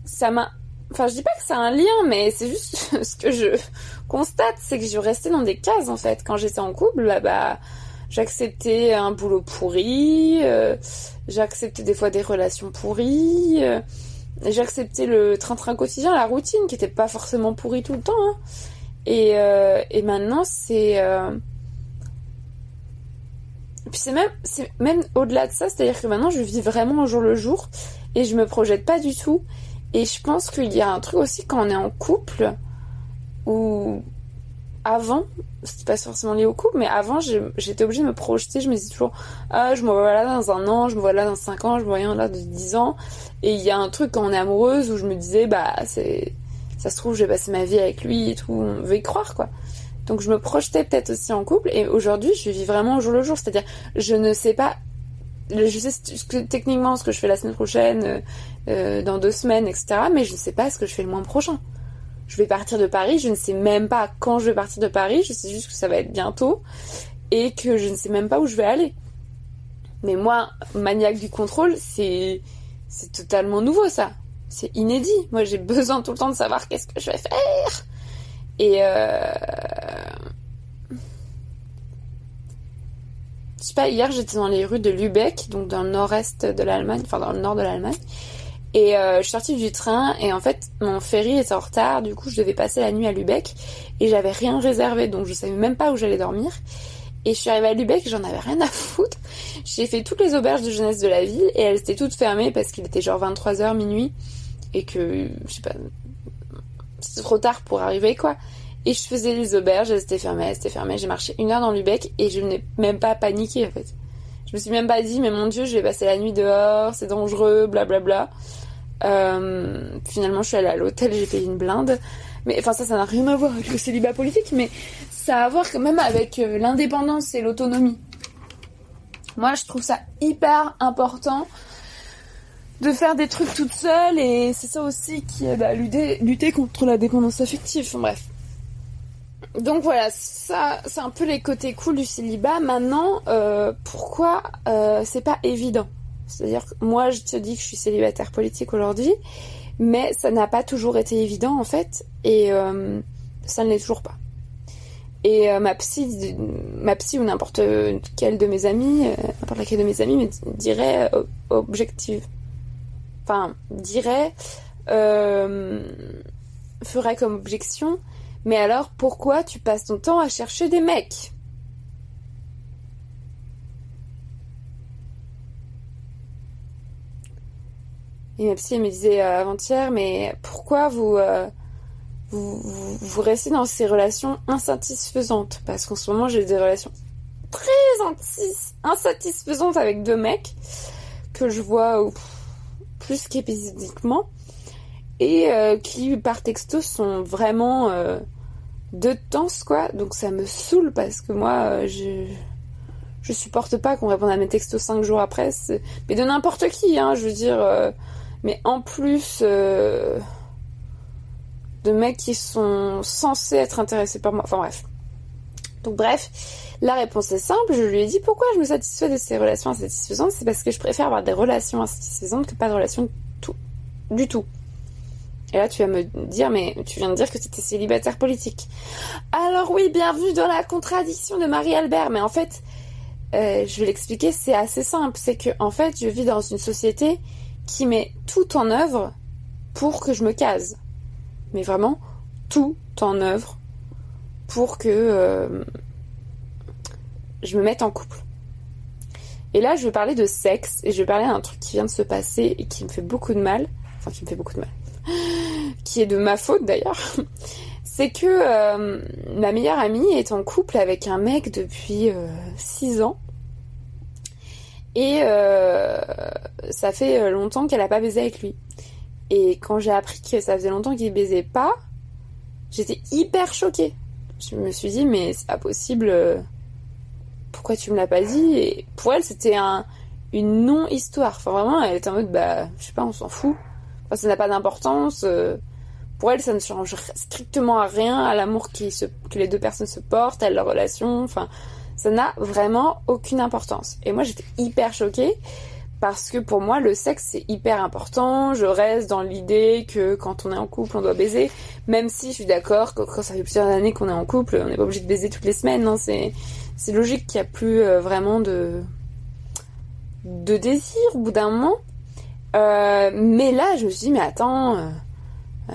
[SPEAKER 1] ça m'a Enfin, je dis pas que c'est un lien, mais c'est juste ce que je constate, c'est que je restais dans des cases en fait. Quand j'étais en couple, bah, bah j'acceptais un boulot pourri, euh, j'acceptais des fois des relations pourries, euh, j'acceptais le train-train quotidien, la routine qui était pas forcément pourrie tout le temps. Hein. Et, euh, et maintenant, c'est puis c'est même, même au-delà de ça, c'est-à-dire que maintenant je vis vraiment au jour le jour et je me projette pas du tout. Et je pense qu'il y a un truc aussi quand on est en couple, où avant, c'était pas forcément lié au couple, mais avant j'étais obligée de me projeter, je me disais toujours, ah je me vois là dans un an, je me vois là dans cinq ans, je me vois là de dix ans. Et il y a un truc quand on est amoureuse où je me disais, bah c'est, ça se trouve, je vais passer ma vie avec lui et tout, on veut y croire quoi. Donc je me projetais peut-être aussi en couple et aujourd'hui je vis vraiment au jour le jour, c'est-à-dire je ne sais pas je sais que, techniquement ce que je fais la semaine prochaine, euh, euh, dans deux semaines, etc. Mais je ne sais pas ce que je fais le mois prochain. Je vais partir de Paris, je ne sais même pas quand je vais partir de Paris, je sais juste que ça va être bientôt et que je ne sais même pas où je vais aller. Mais moi, maniaque du contrôle, c'est c'est totalement nouveau ça. C'est inédit. Moi, j'ai besoin tout le temps de savoir qu'est-ce que je vais faire. Et euh, je sais pas, hier j'étais dans les rues de Lübeck, donc dans le nord-est de l'Allemagne, enfin dans le nord de l'Allemagne. Et euh, je suis sortie du train et en fait mon ferry était en retard, du coup je devais passer la nuit à Lübeck et j'avais rien réservé donc je savais même pas où j'allais dormir. Et je suis arrivée à Lübeck, j'en avais rien à foutre. J'ai fait toutes les auberges de jeunesse de la ville et elles étaient toutes fermées parce qu'il était genre 23h minuit et que je sais pas c'était trop tard pour arriver quoi. Et je faisais les auberges, elles étaient fermées, elles étaient fermées. J'ai marché une heure dans Lübeck et je n'ai même pas paniqué en fait. Je me suis même pas dit, mais mon dieu, je vais passer la nuit dehors, c'est dangereux, blablabla. Euh, finalement, je suis allée à l'hôtel, j'ai payé une blinde. Mais enfin, ça, ça n'a rien à voir avec le célibat politique, mais à voir quand même avec euh, l'indépendance et l'autonomie. Moi, je trouve ça hyper important de faire des trucs toute seule et c'est ça aussi qui à lutter, lutter contre la dépendance affective. bref. Donc voilà, ça c'est un peu les côtés cool du célibat. Maintenant, euh, pourquoi euh, c'est pas évident? C'est-à-dire que moi je te dis que je suis célibataire politique aujourd'hui, mais ça n'a pas toujours été évident en fait, et euh, ça ne l'est toujours pas. Et ma psy, ma psy ou n'importe quel de mes amis, n'importe laquelle de mes amis me dirait objective. Enfin, dirait, euh, ferait comme objection, mais alors pourquoi tu passes ton temps à chercher des mecs? Et ma psy me disait euh, avant-hier, mais pourquoi euh, vous, restez dans ces relations insatisfaisantes Parce qu'en ce moment, j'ai des relations très insatisfaisantes avec deux mecs que je vois plus qu'épisodiquement, et euh, qui par texto sont vraiment euh, de temps quoi. Donc ça me saoule parce que moi, euh, je je supporte pas qu'on réponde à mes textos cinq jours après, mais de n'importe qui, hein, je veux dire. mais en plus de mecs qui sont censés être intéressés par moi. Enfin bref. Donc bref, la réponse est simple, je lui ai dit pourquoi je me satisfais de ces relations insatisfaisantes, c'est parce que je préfère avoir des relations insatisfaisantes que pas de relations du tout. Et là, tu vas me dire, mais tu viens de dire que tu étais célibataire politique. Alors oui, bienvenue dans la contradiction de Marie-Albert, mais en fait, euh, je vais l'expliquer, c'est assez simple. C'est que, en fait, je vis dans une société qui met tout en œuvre pour que je me case. Mais vraiment, tout en œuvre pour que euh, je me mette en couple. Et là, je vais parler de sexe et je vais parler d'un truc qui vient de se passer et qui me fait beaucoup de mal. Enfin, qui me fait beaucoup de mal. Qui est de ma faute d'ailleurs. C'est que euh, ma meilleure amie est en couple avec un mec depuis 6 euh, ans. Et ça fait longtemps qu'elle a pas baisé avec lui. Et quand j'ai appris que ça faisait longtemps qu'il baisait pas, j'étais hyper choquée je me suis dit, mais c'est pas possible. Euh, pourquoi tu me l'as pas dit? Et pour elle, c'était un, une non-histoire. Enfin, vraiment, elle était en mode, bah, je sais pas, on s'en fout. Enfin, ça n'a pas d'importance. Euh, pour elle, ça ne change strictement à rien à l'amour qui se, que les deux personnes se portent, à leur relation. Enfin, ça n'a vraiment aucune importance. Et moi, j'étais hyper choquée parce que pour moi le sexe c'est hyper important. Je reste dans l'idée que quand on est en couple on doit baiser, même si je suis d'accord que quand ça fait plusieurs années qu'on est en couple, on n'est pas obligé de baiser toutes les semaines. Non, c'est logique qu'il n'y a plus euh, vraiment de désir au bout d'un moment. Euh, mais là je me suis dit mais attends, euh,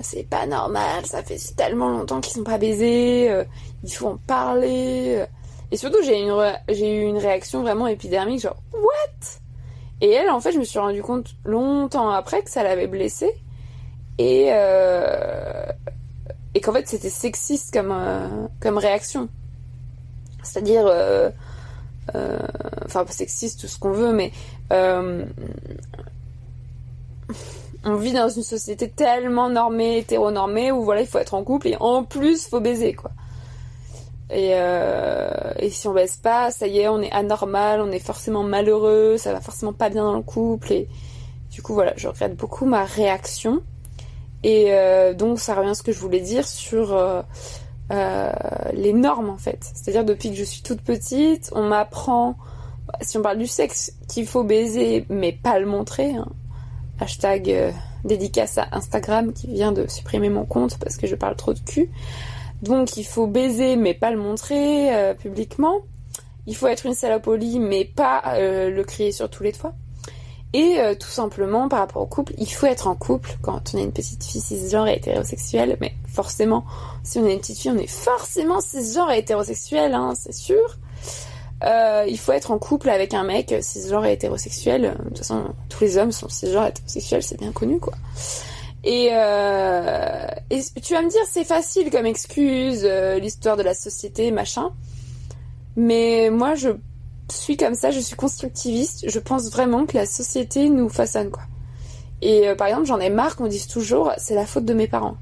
[SPEAKER 1] c'est pas normal, ça fait tellement longtemps qu'ils sont pas baisés, il faut en parler. Et surtout, j'ai une, eu une réaction vraiment épidermique, genre, what? Et elle, en fait, je me suis rendu compte longtemps après que ça l'avait blessée. Et, euh, qu'en fait, c'était sexiste comme, euh, comme réaction. C'est-à-dire, euh, enfin, pas sexiste, tout ce qu'on veut, mais on vit dans une société tellement normée, hétéronormée, où voilà, il faut être en couple et en plus, faut baiser, quoi. Et, euh, et si on baisse pas, ça y est, on est anormal, on est forcément malheureux, ça va forcément pas bien dans le couple. Et du coup, voilà, je regrette beaucoup ma réaction. Et euh, donc, ça revient à ce que je voulais dire sur euh, les normes, en fait. C'est-à-dire, depuis que je suis toute petite, on m'apprend, si on parle du sexe, qu'il faut baiser, mais pas le montrer. Hein. Hashtag dédicace à Instagram qui vient de supprimer mon compte parce que je parle trop de cul. Donc il faut baiser mais pas le montrer euh, publiquement. Il faut être une salopolie mais pas euh, le crier sur tous les toits. Et euh, tout simplement par rapport au couple, il faut être en couple quand on est une petite fille cisgenre et hétérosexuelle. Mais forcément, si on est une petite fille, on est forcément cisgenre et hétérosexuel, hein, c'est sûr. il faut être en couple avec un mec cisgenre et hétérosexuel. De toute façon, tous les hommes sont cisgenres et hétérosexuels, c'est bien connu quoi. Euh, et, tu vas me dire, c'est facile comme excuse, euh, l'histoire de la société, machin. Mais moi, je suis comme ça, je suis constructiviste. Je pense vraiment que la société nous façonne, quoi. Et euh, par exemple, j'en ai marre qu'on dise toujours, c'est la faute de mes parents.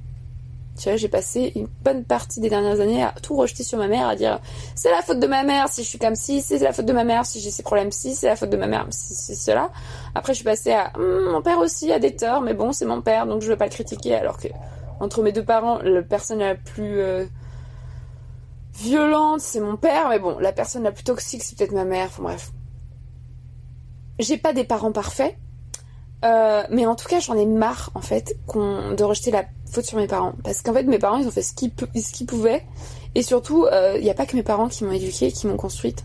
[SPEAKER 1] Tu vois, j'ai passé une bonne partie des dernières années à tout rejeter sur ma mère, à dire c'est la faute de ma mère si je suis comme ci, c'est la faute de ma mère si j'ai ces problèmes ci, c'est la faute de ma mère si c'est cela. Après, je suis passée à hum, mon père aussi a des torts, mais bon, c'est mon père, donc je veux pas le critiquer. Alors que entre mes deux parents, la personne la plus euh, violente, c'est mon père, mais bon, la personne la plus toxique, c'est peut-être ma mère. Enfin bref, j'ai pas des parents parfaits. Euh, mais en tout cas, j'en ai marre en fait de rejeter la faute sur mes parents, parce qu'en fait, mes parents, ils ont fait ce qu'ils, pouvaient, et surtout, il euh, n'y a pas que mes parents qui m'ont éduquée, qui m'ont construite.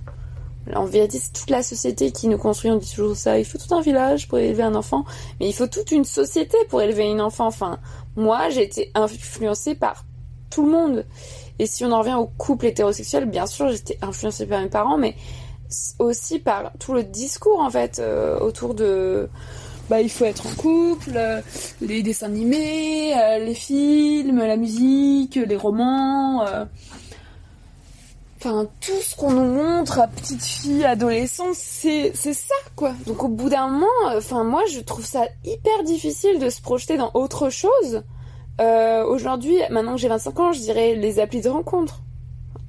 [SPEAKER 1] En vérité, c'est toute la société qui nous construit. On dit toujours ça. Il faut tout un village pour élever un enfant, mais il faut toute une société pour élever une enfant. Enfin, moi, j'ai été influencée par tout le monde. Et si on en revient au couple hétérosexuel, bien sûr, j'étais influencée par mes parents, mais aussi par tout le discours en fait euh, autour de bah, il faut être en couple, euh, les dessins animés, euh, les films, la musique, les romans. Euh. Enfin, tout ce qu'on nous montre à petite fille, adolescence, c'est, c'est ça, quoi. Donc au bout d'un moment, enfin moi je trouve ça hyper difficile de se projeter dans autre chose. aujourd'hui, maintenant que j'ai 25 ans, je dirais les applis de rencontre.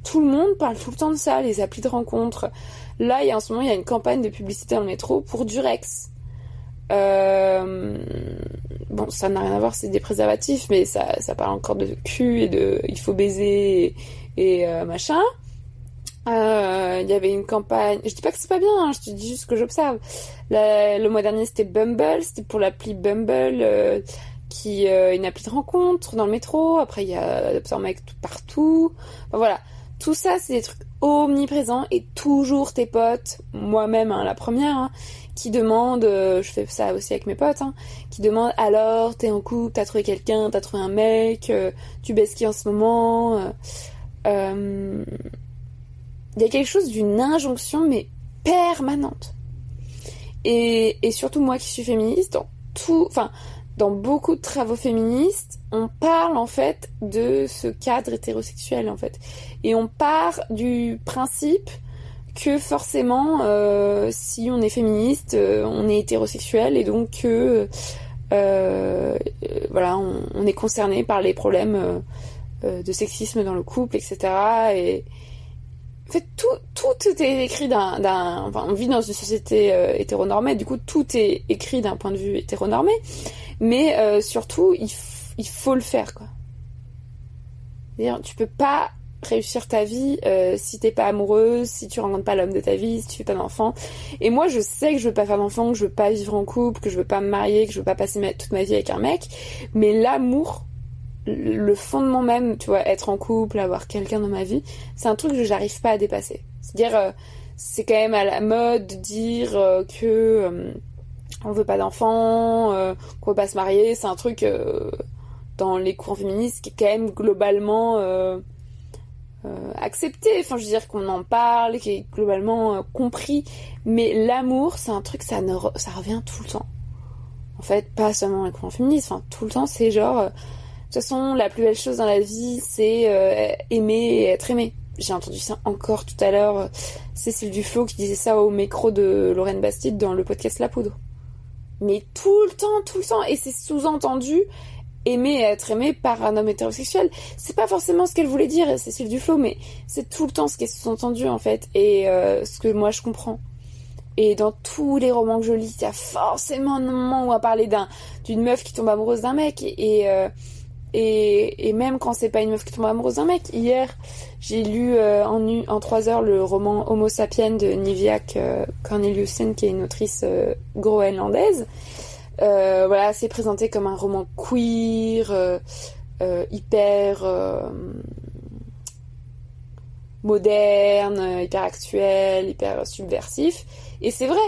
[SPEAKER 1] Tout le monde parle tout le temps de ça, les applis de rencontre. Là, il y a en ce moment, il y a une campagne de publicité dans le métro pour Durex. Euh, bon, ça n'a rien à voir, c'est des préservatifs, mais ça, ça parle encore de cul et de il faut baiser et, euh, machin. Euh, il y avait une campagne. Je dis pas que c'est pas bien, hein, je te dis juste ce que j'observe. Le mois dernier, c'était Bumble, c'était pour l'appli Bumble, qui est une appli de rencontre dans le métro. Après, il y a un mec tout partout. voilà. Tout ça, c'est des trucs omniprésents et toujours tes potes, moi-même, hein, la première, hein, qui demande, euh, je fais ça aussi avec mes potes, hein, qui demande alors t'es en couple, t'as trouvé quelqu'un, t'as trouvé un mec, euh, tu baisses qui en ce moment. Euh, il y a quelque chose d'une injonction mais permanente. Et, surtout moi qui suis féministe, dans tout, dans beaucoup de travaux féministes, on parle en fait de ce cadre hétérosexuel en fait, et on part du principe que forcément, euh, si on est féministe, euh, on est hétérosexuel et donc que euh, voilà, on, est concerné par les problèmes de sexisme dans le couple, etc. Et en fait, tout, est écrit d'un, enfin, on vit dans une société hétéronormée, du coup, tout est écrit d'un point de vue hétéronormé, mais surtout, il, faut le faire, quoi. Tu peux pas réussir ta vie euh, si t'es pas amoureuse, si tu rencontres pas l'homme de ta vie, si tu fais pas d'enfant. Et moi, je sais que je veux pas faire d'enfant, que je veux pas vivre en couple, que je veux pas me marier, que je veux pas passer toute ma vie avec un mec. Mais l'amour, le fondement même, tu vois, être en couple, avoir quelqu'un dans ma vie, c'est un truc que j'arrive pas à dépasser. C'est-à-dire, euh, c'est quand même à la mode de dire euh, que on veut pas d'enfant, qu'on veut pas se marier. C'est un truc dans les courants féministes qui est quand même globalement accepté, enfin je veux dire qu'on en parle, qui est globalement euh, compris, mais l'amour c'est un truc ça ne ça revient tout le temps. En fait, pas seulement les courants féministes, enfin tout le temps c'est genre euh, de toute façon la plus belle chose dans la vie c'est aimer et être aimé. J'ai entendu ça encore tout à l'heure, Cécile Duflo qui disait ça au micro de Lorraine Bastide dans le podcast La Poudre. Mais tout le temps, tout le temps, et c'est sous-entendu aimer et être aimé par un homme hétérosexuel. C'est pas forcément ce qu'elle voulait dire, Cécile Duflo, mais c'est tout le temps ce qui est sous-entendu en fait, et euh, ce que moi je comprends. Et dans tous les romans que je lis, il y a forcément un moment où on va parler d'un d'une meuf qui tombe amoureuse d'un mec, et, euh, et, et même quand c'est pas une meuf qui tombe amoureuse d'un mec. Hier, j'ai lu euh, en, en trois heures le roman Homo sapiens de Niviak Corneliusen, qui est une autrice groenlandaise. Euh, voilà, c'est présenté comme un roman queer, euh, euh, hyper moderne, hyper actuel, hyper subversif. Et c'est vrai.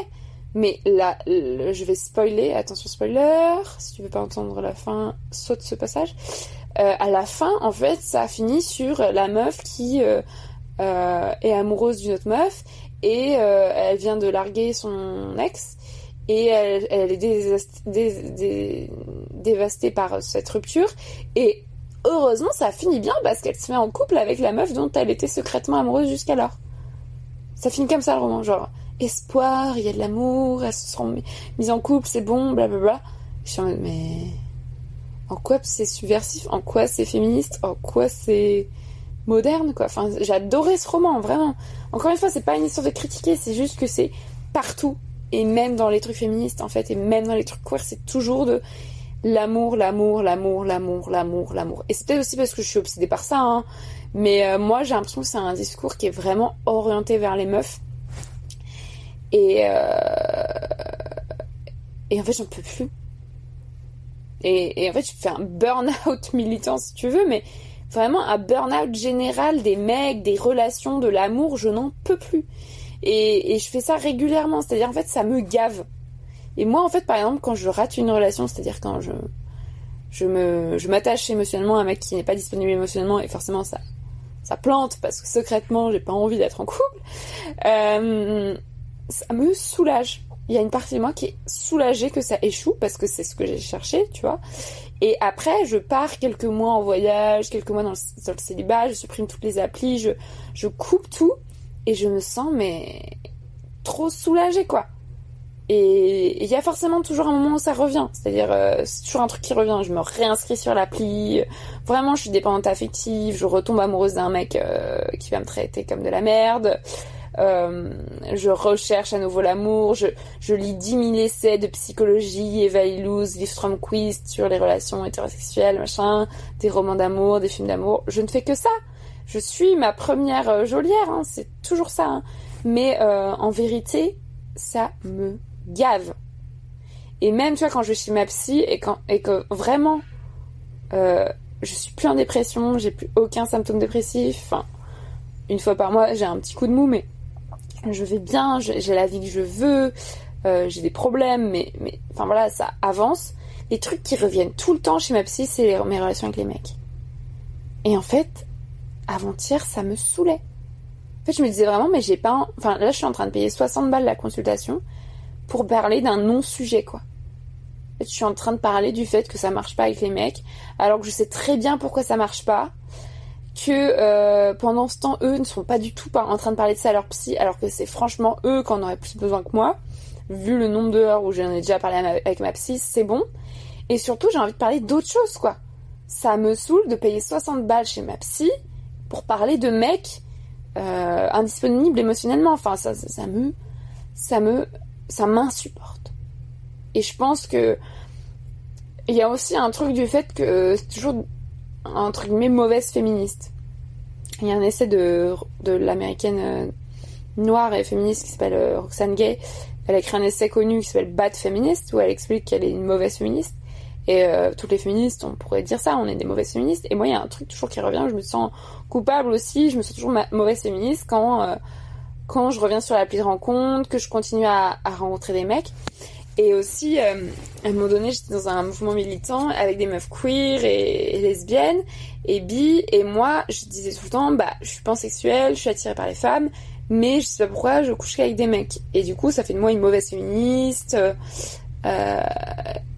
[SPEAKER 1] Mais là, je vais spoiler, attention spoiler, si tu veux pas entendre la fin, saute ce passage. à la fin, en fait, ça finit sur la meuf qui est amoureuse d'une autre meuf et elle vient de larguer son ex et elle, est dévastée par cette rupture. Et heureusement, ça finit bien parce qu'elle se met en couple avec la meuf dont elle était secrètement amoureuse jusqu'alors. Ça finit comme ça le roman, genre espoir, il y a de l'amour, elles se seront mises en couple, c'est bon, blablabla. Je suis en mode, mais. en quoi c'est subversif, en quoi c'est féministe, en quoi c'est moderne, quoi? Enfin, j'adorais ce roman, vraiment. Encore une fois, c'est pas une histoire de critiquer, c'est juste que c'est partout. Et même dans les trucs féministes, en fait, et même dans les trucs queer, c'est toujours de l'amour, l'amour, l'amour, l'amour, l'amour, l'amour. Et c'est peut-être aussi parce que je suis obsédée par ça, hein. Mais euh, moi, j'ai l'impression que c'est un discours qui est vraiment orienté vers les meufs. Et, euh... et en fait, j'en peux plus. Et, et, en fait, je fais un burn-out militant si tu veux, mais vraiment un burn-out général des mecs, des relations, de l'amour, je n'en peux plus. Et, je fais ça régulièrement, c'est-à-dire en fait, ça me gave. Et moi, en fait, par exemple, quand je rate une relation, c'est-à-dire quand je je me je m'attache émotionnellement à un mec qui n'est pas disponible émotionnellement, et forcément ça ça plante parce que secrètement j'ai pas envie d'être en couple, euh, ça me soulage. Il y a une partie de moi qui est soulagée que ça échoue parce que c'est ce que j'ai cherché, tu vois. Et après, je pars quelques mois en voyage, quelques mois dans le, dans le célibat, je supprime toutes les applis, je, je coupe tout et je me sens mais trop soulagée quoi. Et il y a forcément toujours un moment où ça revient. C'est-à-dire, euh, c'est toujours un truc qui revient. Je me réinscris sur l'appli. Vraiment, je suis dépendante affective. Je retombe amoureuse d'un mec euh, qui va me traiter comme de la merde. Euh, je recherche à nouveau l'amour. Je, lis 10 000 essais de psychologie, Eva Illouz, Livstrom Quiz sur les relations hétérosexuelles, machin, des romans d'amour, des films d'amour. Je ne fais que ça. Je suis ma première euh, geôlière. Hein. C'est toujours ça. Hein. Mais euh, en vérité, ça me gave. Et même, tu vois, quand je suis ma psy et, quand, et que vraiment, euh, je suis plus en dépression, j'ai plus aucun symptôme dépressif. Une fois par mois, j'ai un petit coup de mou, mais je vais bien, j'ai la vie que je veux, euh, j'ai des problèmes, mais, mais, enfin voilà, ça avance. Les trucs qui reviennent tout le temps chez ma psy, c'est mes relations avec les mecs. Et en fait, avant-hier, ça me saoulait. En fait, je me disais vraiment, mais j'ai pas. Enfin, là, je suis en train de payer 60 balles la consultation pour parler d'un non-sujet, quoi. Je suis en train de parler du fait que ça marche pas avec les mecs, alors que je sais très bien pourquoi ça marche pas, que euh, pendant ce temps, eux ne sont pas du tout en train de parler de ça à leur psy, alors que c'est franchement eux qui en auraient plus besoin que moi. Vu le nombre d'heures où j'en ai déjà parlé avec ma psy, c'est bon. Et surtout, j'ai envie de parler d'autre chose, quoi. Ça me saoule de payer 60 balles chez ma psy pour parler de mecs euh, indisponibles émotionnellement. Enfin, ça, ça, me... Ça me ça m'insupporte. Et je pense que il y a aussi un truc du fait que c'est toujours entre guillemets mauvaise féministe. Il y a un essai de, de l'américaine euh, noire et féministe qui s'appelle euh, Roxane Gay. Elle a écrit un essai connu qui s'appelle Bad Feminist où elle explique qu'elle est une mauvaise féministe. Et euh, toutes les féministes, on pourrait dire ça, on est des mauvaises féministes. Et moi, il y a un truc toujours qui revient, je me sens coupable aussi, je me sens toujours mauvaise féministe quand quand je reviens sur l'appli de rencontre, que je continue à, rencontrer des mecs. Et aussi, euh, à un moment donné, j'étais dans un mouvement militant avec des meufs queer et, lesbiennes et bi. Et moi, je disais tout le temps, bah, je suis pansexuelle, je suis attirée par les femmes, mais je sais pas pourquoi je couche avec des mecs. Et du coup, ça fait de moi une mauvaise féministe. Euh,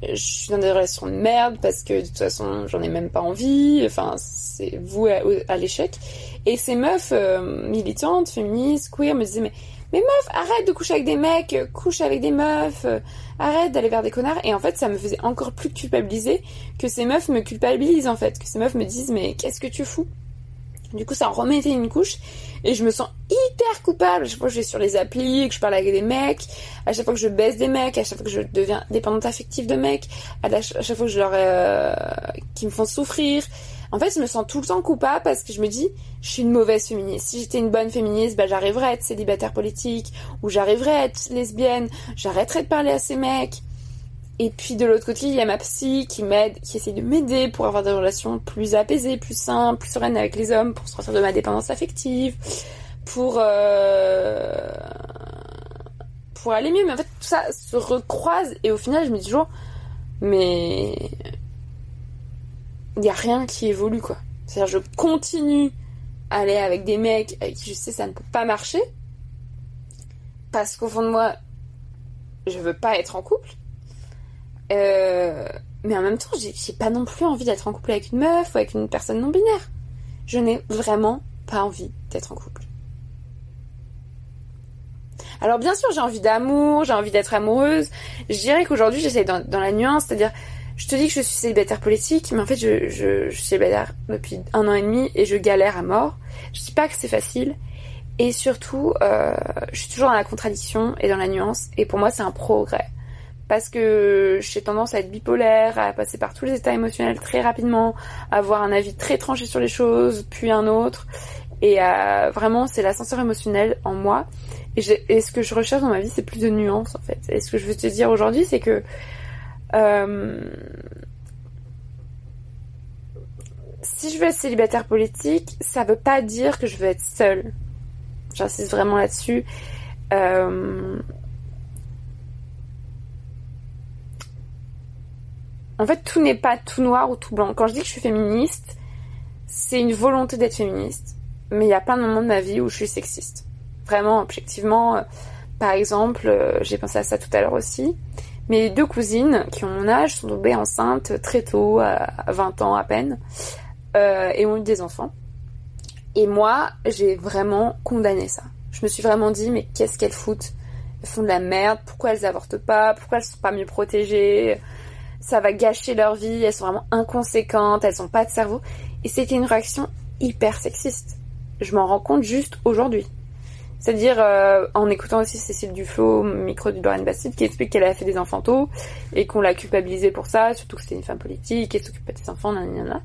[SPEAKER 1] je suis dans des relations de merde parce que de toute façon, j'en ai même pas envie. Enfin, c'est vous à l'échec. Et ces meufs euh, militantes, féministes, queer me disaient mais mais meuf, arrête de coucher avec des mecs, couche avec des meufs, euh, arrête d'aller vers des connards. Et en fait, ça me faisait encore plus culpabiliser que ces meufs me culpabilisent en fait, que ces meufs me disent mais qu'est-ce que tu fous? Du coup, ça en remettait une couche et je me sens hyper coupable à chaque fois que je vais sur les applis, que je parle avec des mecs, à chaque fois que je baisse des mecs, à chaque fois que je deviens dépendante affective de mecs, à chaque fois que je leur euh, qui me font souffrir. En fait, je me sens tout le temps coupable parce que je me dis, je suis une mauvaise féministe. Si j'étais une bonne féministe, bah, j'arriverais à être célibataire politique, ou j'arriverais à être lesbienne, j'arrêterais de parler à ces mecs. Et puis de l'autre côté, il y a ma psy qui m'aide, qui essaie de m'aider pour avoir des relations plus apaisées, plus simples, plus sereines avec les hommes, pour sortir de ma dépendance affective, pour euh, pour aller mieux. Mais en fait, tout ça se recroise et au final, je me dis toujours, mais il n'y a rien qui évolue, quoi. C'est-à-dire, je continue à aller avec des mecs avec qui je sais ça ne peut pas marcher. Parce qu'au fond de moi, je veux pas être en couple. Euh, mais en même temps, j'ai pas non plus envie d'être en couple avec une meuf ou avec une personne non binaire. Je n'ai vraiment pas envie d'être en couple. Alors bien sûr, j'ai envie d'amour, j'ai envie d'être amoureuse. Je dirais qu'aujourd'hui, j'essaie dans, la nuance, c'est-à-dire je te dis que je suis célibataire politique, mais en fait, je suis célibataire depuis un an et demi et je galère à mort. Je dis pas que c'est facile. Et surtout, euh, je suis toujours dans la contradiction et dans la nuance. Et pour moi, c'est un progrès. Parce que j'ai tendance à être bipolaire, à passer par tous les états émotionnels très rapidement, à avoir un avis très tranché sur les choses, puis un autre. Et vraiment, c'est l'ascenseur émotionnel en moi. Et, ce que je recherche dans ma vie, c'est plus de nuances, en fait. Et ce que je veux te dire aujourd'hui, c'est que... Euh, si je veux être célibataire politique, ça veut pas dire que je veux être seule. J'insiste vraiment là-dessus. Euh... En fait, tout n'est pas tout noir ou tout blanc. Quand je dis que je suis féministe, c'est une volonté d'être féministe. Mais il y a plein de moments de ma vie où je suis sexiste. Vraiment, objectivement. Euh, par exemple, euh, j'ai pensé à ça tout à l'heure aussi. Mes deux cousines, qui ont mon âge, sont tombées enceintes très tôt, à 20 ans à peine, euh, et ont eu des enfants. Et moi, j'ai vraiment condamné ça. Je me suis vraiment dit, mais qu'est-ce qu'elles foutent? Elles font de la merde, pourquoi elles avortent pas? Pourquoi elles sont pas mieux protégées? Ça va gâcher leur vie, elles sont vraiment inconséquentes, elles ont pas de cerveau. Et c'était une réaction hyper sexiste. Je m'en rends compte juste aujourd'hui. C'est-à-dire euh, en écoutant aussi Cécile Duflo, micro du Lorraine Bastide, qui explique qu'elle a fait des enfants tôt et qu'on l'a culpabilisée pour ça, surtout que c'était une femme politique, s'occupe pas des enfants, nanana.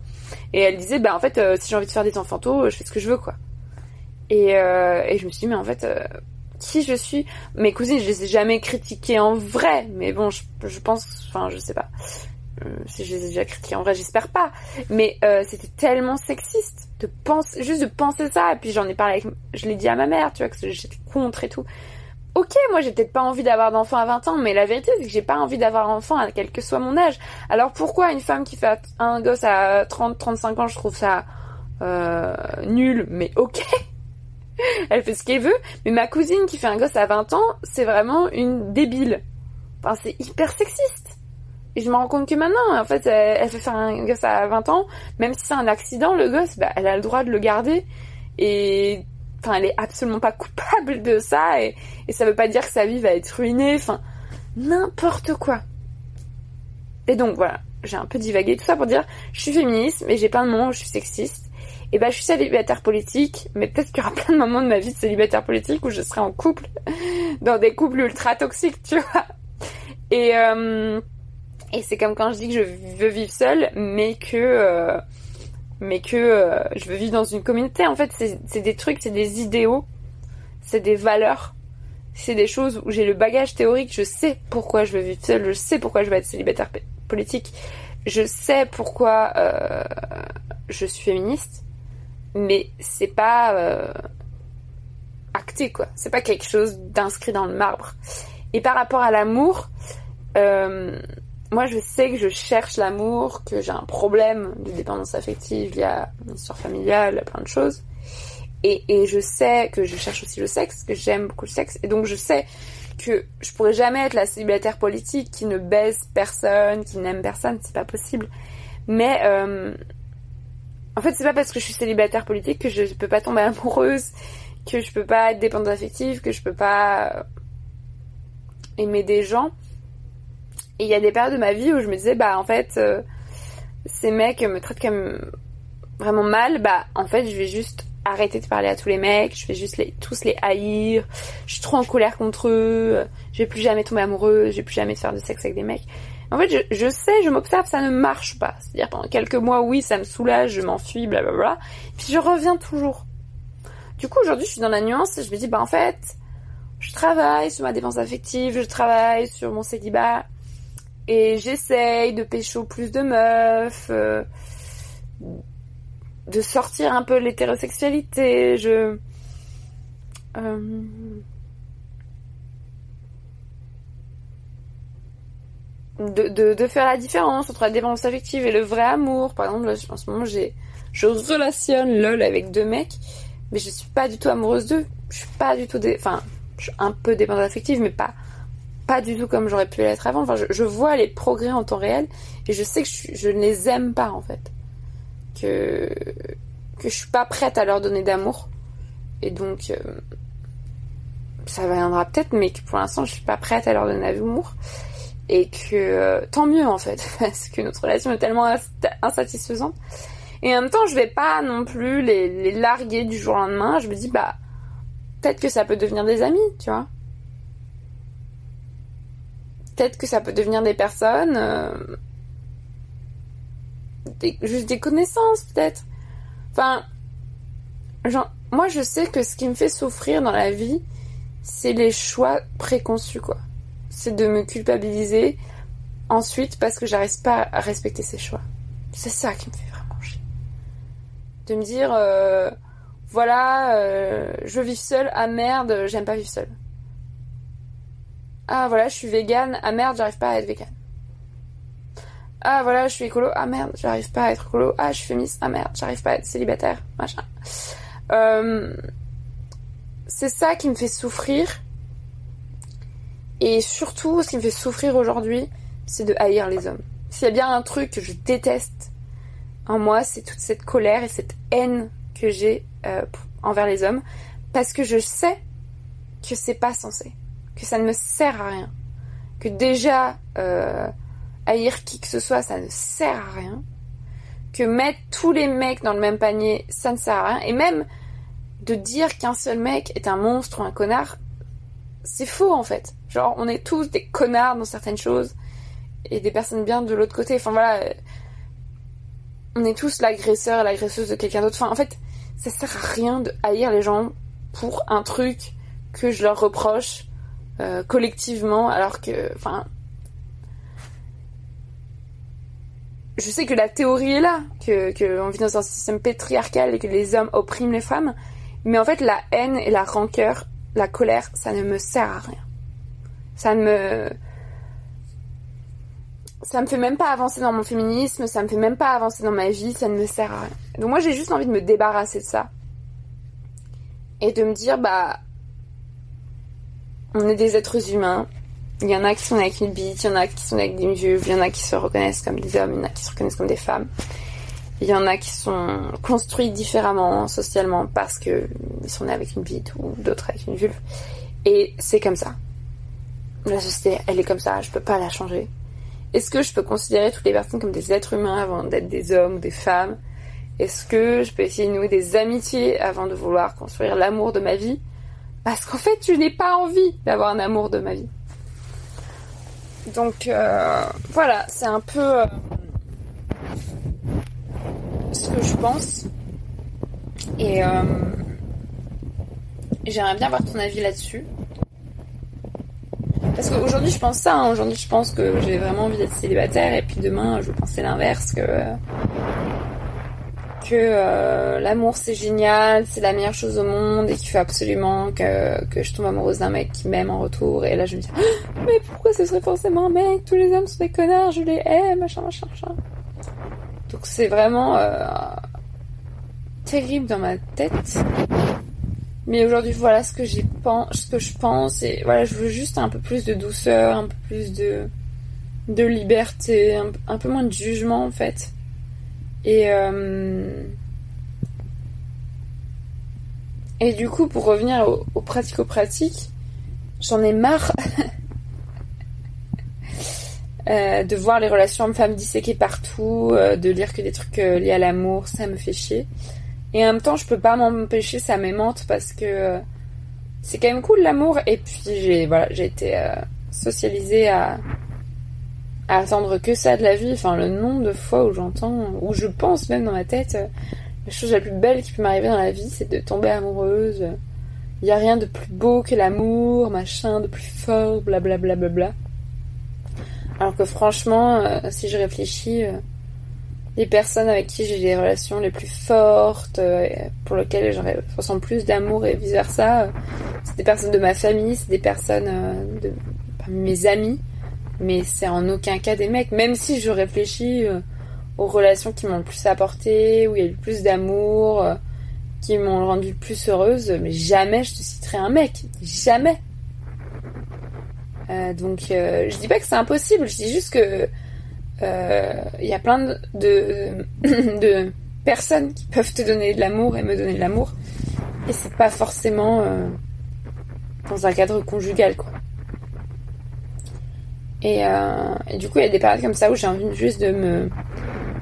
[SPEAKER 1] Et elle disait, bah en fait, euh, si j'ai envie de faire des enfants tôt, je fais ce que je veux, quoi. Et, euh, et je me suis dit, mais en fait, qui je suis Mes cousines, je les ai jamais critiquées en vrai, mais bon, je, pense, enfin, je sais pas. Euh, si je les ai déjà critiqués en vrai, j'espère pas. Mais euh, c'était tellement sexiste de penser, juste de penser ça. Et puis j'en ai parlé avec, je l'ai dit à ma mère, tu vois, que j'étais contre et tout. Ok, moi j'ai peut-être pas envie d'avoir d'enfant à 20 ans, mais la vérité c'est que j'ai pas envie d'avoir enfant à quel que soit mon âge. Alors pourquoi une femme qui fait un gosse à 30, 35 ans, je trouve ça euh, nul, mais ok. Elle fait ce qu'elle veut, mais ma cousine qui fait un gosse à 20 ans, c'est vraiment une débile. Enfin, c'est hyper sexiste. Et je me rends compte que maintenant, en fait, elle, fait faire un gosse à 20 ans, même si c'est un accident, le gosse, bah, elle a le droit de le garder. Et, enfin, elle est absolument pas coupable de ça, et, et ça veut pas dire que sa vie va être ruinée, enfin, n'importe quoi. Et donc, voilà, j'ai un peu divagué tout ça pour dire, je suis féministe, mais j'ai plein de moments je suis sexiste. Et bah, je suis célibataire politique, mais peut-être qu'il y aura plein de moments de ma vie de célibataire politique où je serai en couple, dans des couples ultra toxiques, tu vois. Et, euh, et c'est comme quand je dis que je veux vivre seule, mais que euh, mais que euh, je veux vivre dans une communauté. En fait, c'est des trucs, c'est des idéaux, c'est des valeurs, c'est des choses où j'ai le bagage théorique. Je sais pourquoi je veux vivre seule, je sais pourquoi je veux être célibataire politique, je sais pourquoi je suis féministe, mais c'est pas acté quoi. C'est pas quelque chose d'inscrit dans le marbre. Et par rapport à l'amour, euh, moi, je sais que je cherche l'amour, que j'ai un problème de dépendance affective, il y a une histoire familiale, plein de choses. Et, et je sais que je cherche aussi le sexe, que j'aime beaucoup le sexe. Et donc, je sais que je pourrais jamais être la célibataire politique qui ne baise personne, qui n'aime personne, c'est pas possible. Mais euh, en fait, c'est pas parce que je suis célibataire politique que je peux pas tomber amoureuse, que je peux pas être dépendante affective, que je peux pas aimer des gens. Et il y a des périodes de ma vie où je me disais, bah en fait, euh, ces mecs me traitent comme vraiment mal, bah en fait, je vais juste arrêter de parler à tous les mecs, je vais juste tous les haïr, je suis trop en colère contre eux, je vais plus jamais tomber amoureuse, je vais plus jamais faire de sexe avec des mecs. En fait, je, sais, je m'observe, ça ne marche pas. C'est-à-dire pendant quelques mois, oui, ça me soulage, je m'enfuis, blablabla. Puis je reviens toujours. Du coup, aujourd'hui, je suis dans la nuance et je me dis, bah en fait, je travaille sur ma défense affective, je travaille sur mon célibat, et j'essaye de pécho plus de meufs, euh, de sortir un peu l'hétérosexualité. Je. Euh, de, de, de, faire la différence entre la dépendance affective et le vrai amour. Par exemple, en ce moment, j'ai, je relationne lol avec deux mecs, mais je suis pas du tout amoureuse d'eux. Je suis pas du tout, enfin, je suis un peu dépendante affective, mais pas pas du tout comme j'aurais pu l'être avant. Enfin, je, vois les progrès en temps réel et je sais que je, ne les aime pas en fait. Que, que je suis pas prête à leur donner d'amour. Et donc, euh, ça viendra peut-être, mais que pour l'instant, je suis pas prête à leur donner d'amour. Et que tant mieux en fait parce que notre relation est tellement insatisfaisante. Et en même temps je vais pas non plus les, larguer du jour au lendemain. Je me dis bah peut-être que ça peut devenir des amis tu vois. Peut-être que ça peut devenir des personnes euh, juste des connaissances peut-être. Enfin genre moi je sais que ce qui me fait souffrir dans la vie c'est les choix préconçus quoi c'est de me culpabiliser ensuite parce que j'arrive pas à respecter ces choix c'est ça qui me fait vraiment chier de me dire euh, voilà euh, je vis seule ah merde j'aime pas vivre seule ah voilà, je suis végane. Ah merde, j'arrive pas à être végane. Ah voilà, je suis écolo. Ah merde, j'arrive pas à être écolo. Ah, je suis féministe. Ah merde, j'arrive pas à être célibataire. Machin. Euh, c'est ça qui me fait souffrir. Et surtout, ce qui me fait souffrir aujourd'hui, c'est de haïr les hommes. S'il y a bien un truc que je déteste en moi, c'est toute cette colère et cette haine que j'ai euh, envers les hommes. Parce que je sais que c'est pas censé que ça ne me sert à rien. Que déjà, euh, haïr qui que ce soit, ça ne sert à rien. Que mettre tous les mecs dans le même panier, ça ne sert à rien. Et même de dire qu'un seul mec est un monstre ou un connard, c'est faux en fait. Genre, on est tous des connards dans certaines choses et des personnes bien de l'autre côté. Enfin voilà, on est tous l'agresseur et l'agresseuse de quelqu'un d'autre. Enfin, en fait, ça sert à rien de haïr les gens pour un truc que je leur reproche euh, collectivement, alors que, enfin, je sais que la théorie est là, que qu'on vit dans un système patriarcal et que les hommes oppriment les femmes, mais en fait la haine et la rancœur, la colère, ça ne me sert à rien. Ça ne me ça me fait même pas avancer dans mon féminisme, ça me fait même pas avancer dans ma vie, ça ne me sert à rien. Donc moi j'ai juste envie de me débarrasser de ça. Et de me dire bah on est des êtres humains. Il y en a qui sont avec une bite, il y en a qui sont avec des vulves, il y en a qui se reconnaissent comme des hommes, il y en a qui se reconnaissent comme des femmes. Il y en a qui sont construits différemment socialement parce que ils sont nés avec une bite ou d'autres avec une vulve. Et c'est comme ça. La société, elle est comme ça, je peux pas la changer. Est-ce que je peux considérer toutes les personnes comme des êtres humains avant d'être des hommes ou des femmes? Est-ce que je peux essayer de nouer des amitiés avant de vouloir construire l'amour de ma vie? Parce qu'en fait, je n'ai pas envie d'avoir un amour de ma vie. Donc euh, voilà, c'est un peu euh, ce que je pense. Et euh, j'aimerais bien avoir ton avis là-dessus. Parce qu'aujourd'hui je pense ça, hein. aujourd'hui je pense que j'ai vraiment envie d'être célibataire et puis demain je penser l'inverse, que que euh, l'amour c'est génial, c'est la meilleure chose au monde et qu'il faut absolument que, que je tombe amoureuse d'un mec qui m'aime en retour. Et là je me dis, ah, mais pourquoi ce serait forcément un mec? Tous les hommes sont des connards, je les hais, machin, machin, machin. Donc c'est vraiment euh, terrible dans ma tête. Mais aujourd'hui voilà ce que j'ai ce que je pense et voilà je veux juste un peu plus de douceur, un peu plus de de liberté, un peu moins de jugement en fait. Et, euh, et du coup, pour revenir au, au pratico-pratique, j'en ai marre euh, de voir les relations hommes-femmes disséquées partout, euh, de lire que des trucs liés à l'amour, ça me fait chier. Et en même temps, je peux pas m'empêcher, ça m'aimante parce que c'est quand même cool l'amour. Et puis j'ai voilà, j'ai été socialisée à attendre que ça de la vie. Enfin, le nombre de fois où j'entends, où je pense même dans ma tête, euh, la chose la plus belle qui peut m'arriver dans la vie, c'est de tomber amoureuse. Il n'y a rien de plus beau que l'amour, machin, de plus fort, blablabla. Bla, bla, bla, Alors que franchement, euh, si je réfléchis, euh, les personnes avec qui j'ai les relations les plus fortes, pour lesquelles je ressens plus d'amour et vice versa, c'est des personnes de ma famille, c'est des personnes de mes amis mais c'est en aucun cas des mecs. Même si je réfléchis euh, aux relations qui m'ont le plus apporté, où il y a eu plus d'amour, euh, qui m'ont rendu plus heureuse, mais jamais je te citerai un mec. Jamais. Euh, donc je dis pas que c'est impossible, je dis juste que il y a plein de, personnes qui peuvent te donner de l'amour et me donner de l'amour. Et c'est pas forcément dans un cadre conjugal, quoi. Et, euh, et, du coup, il y a des périodes comme ça où j'ai envie juste de me,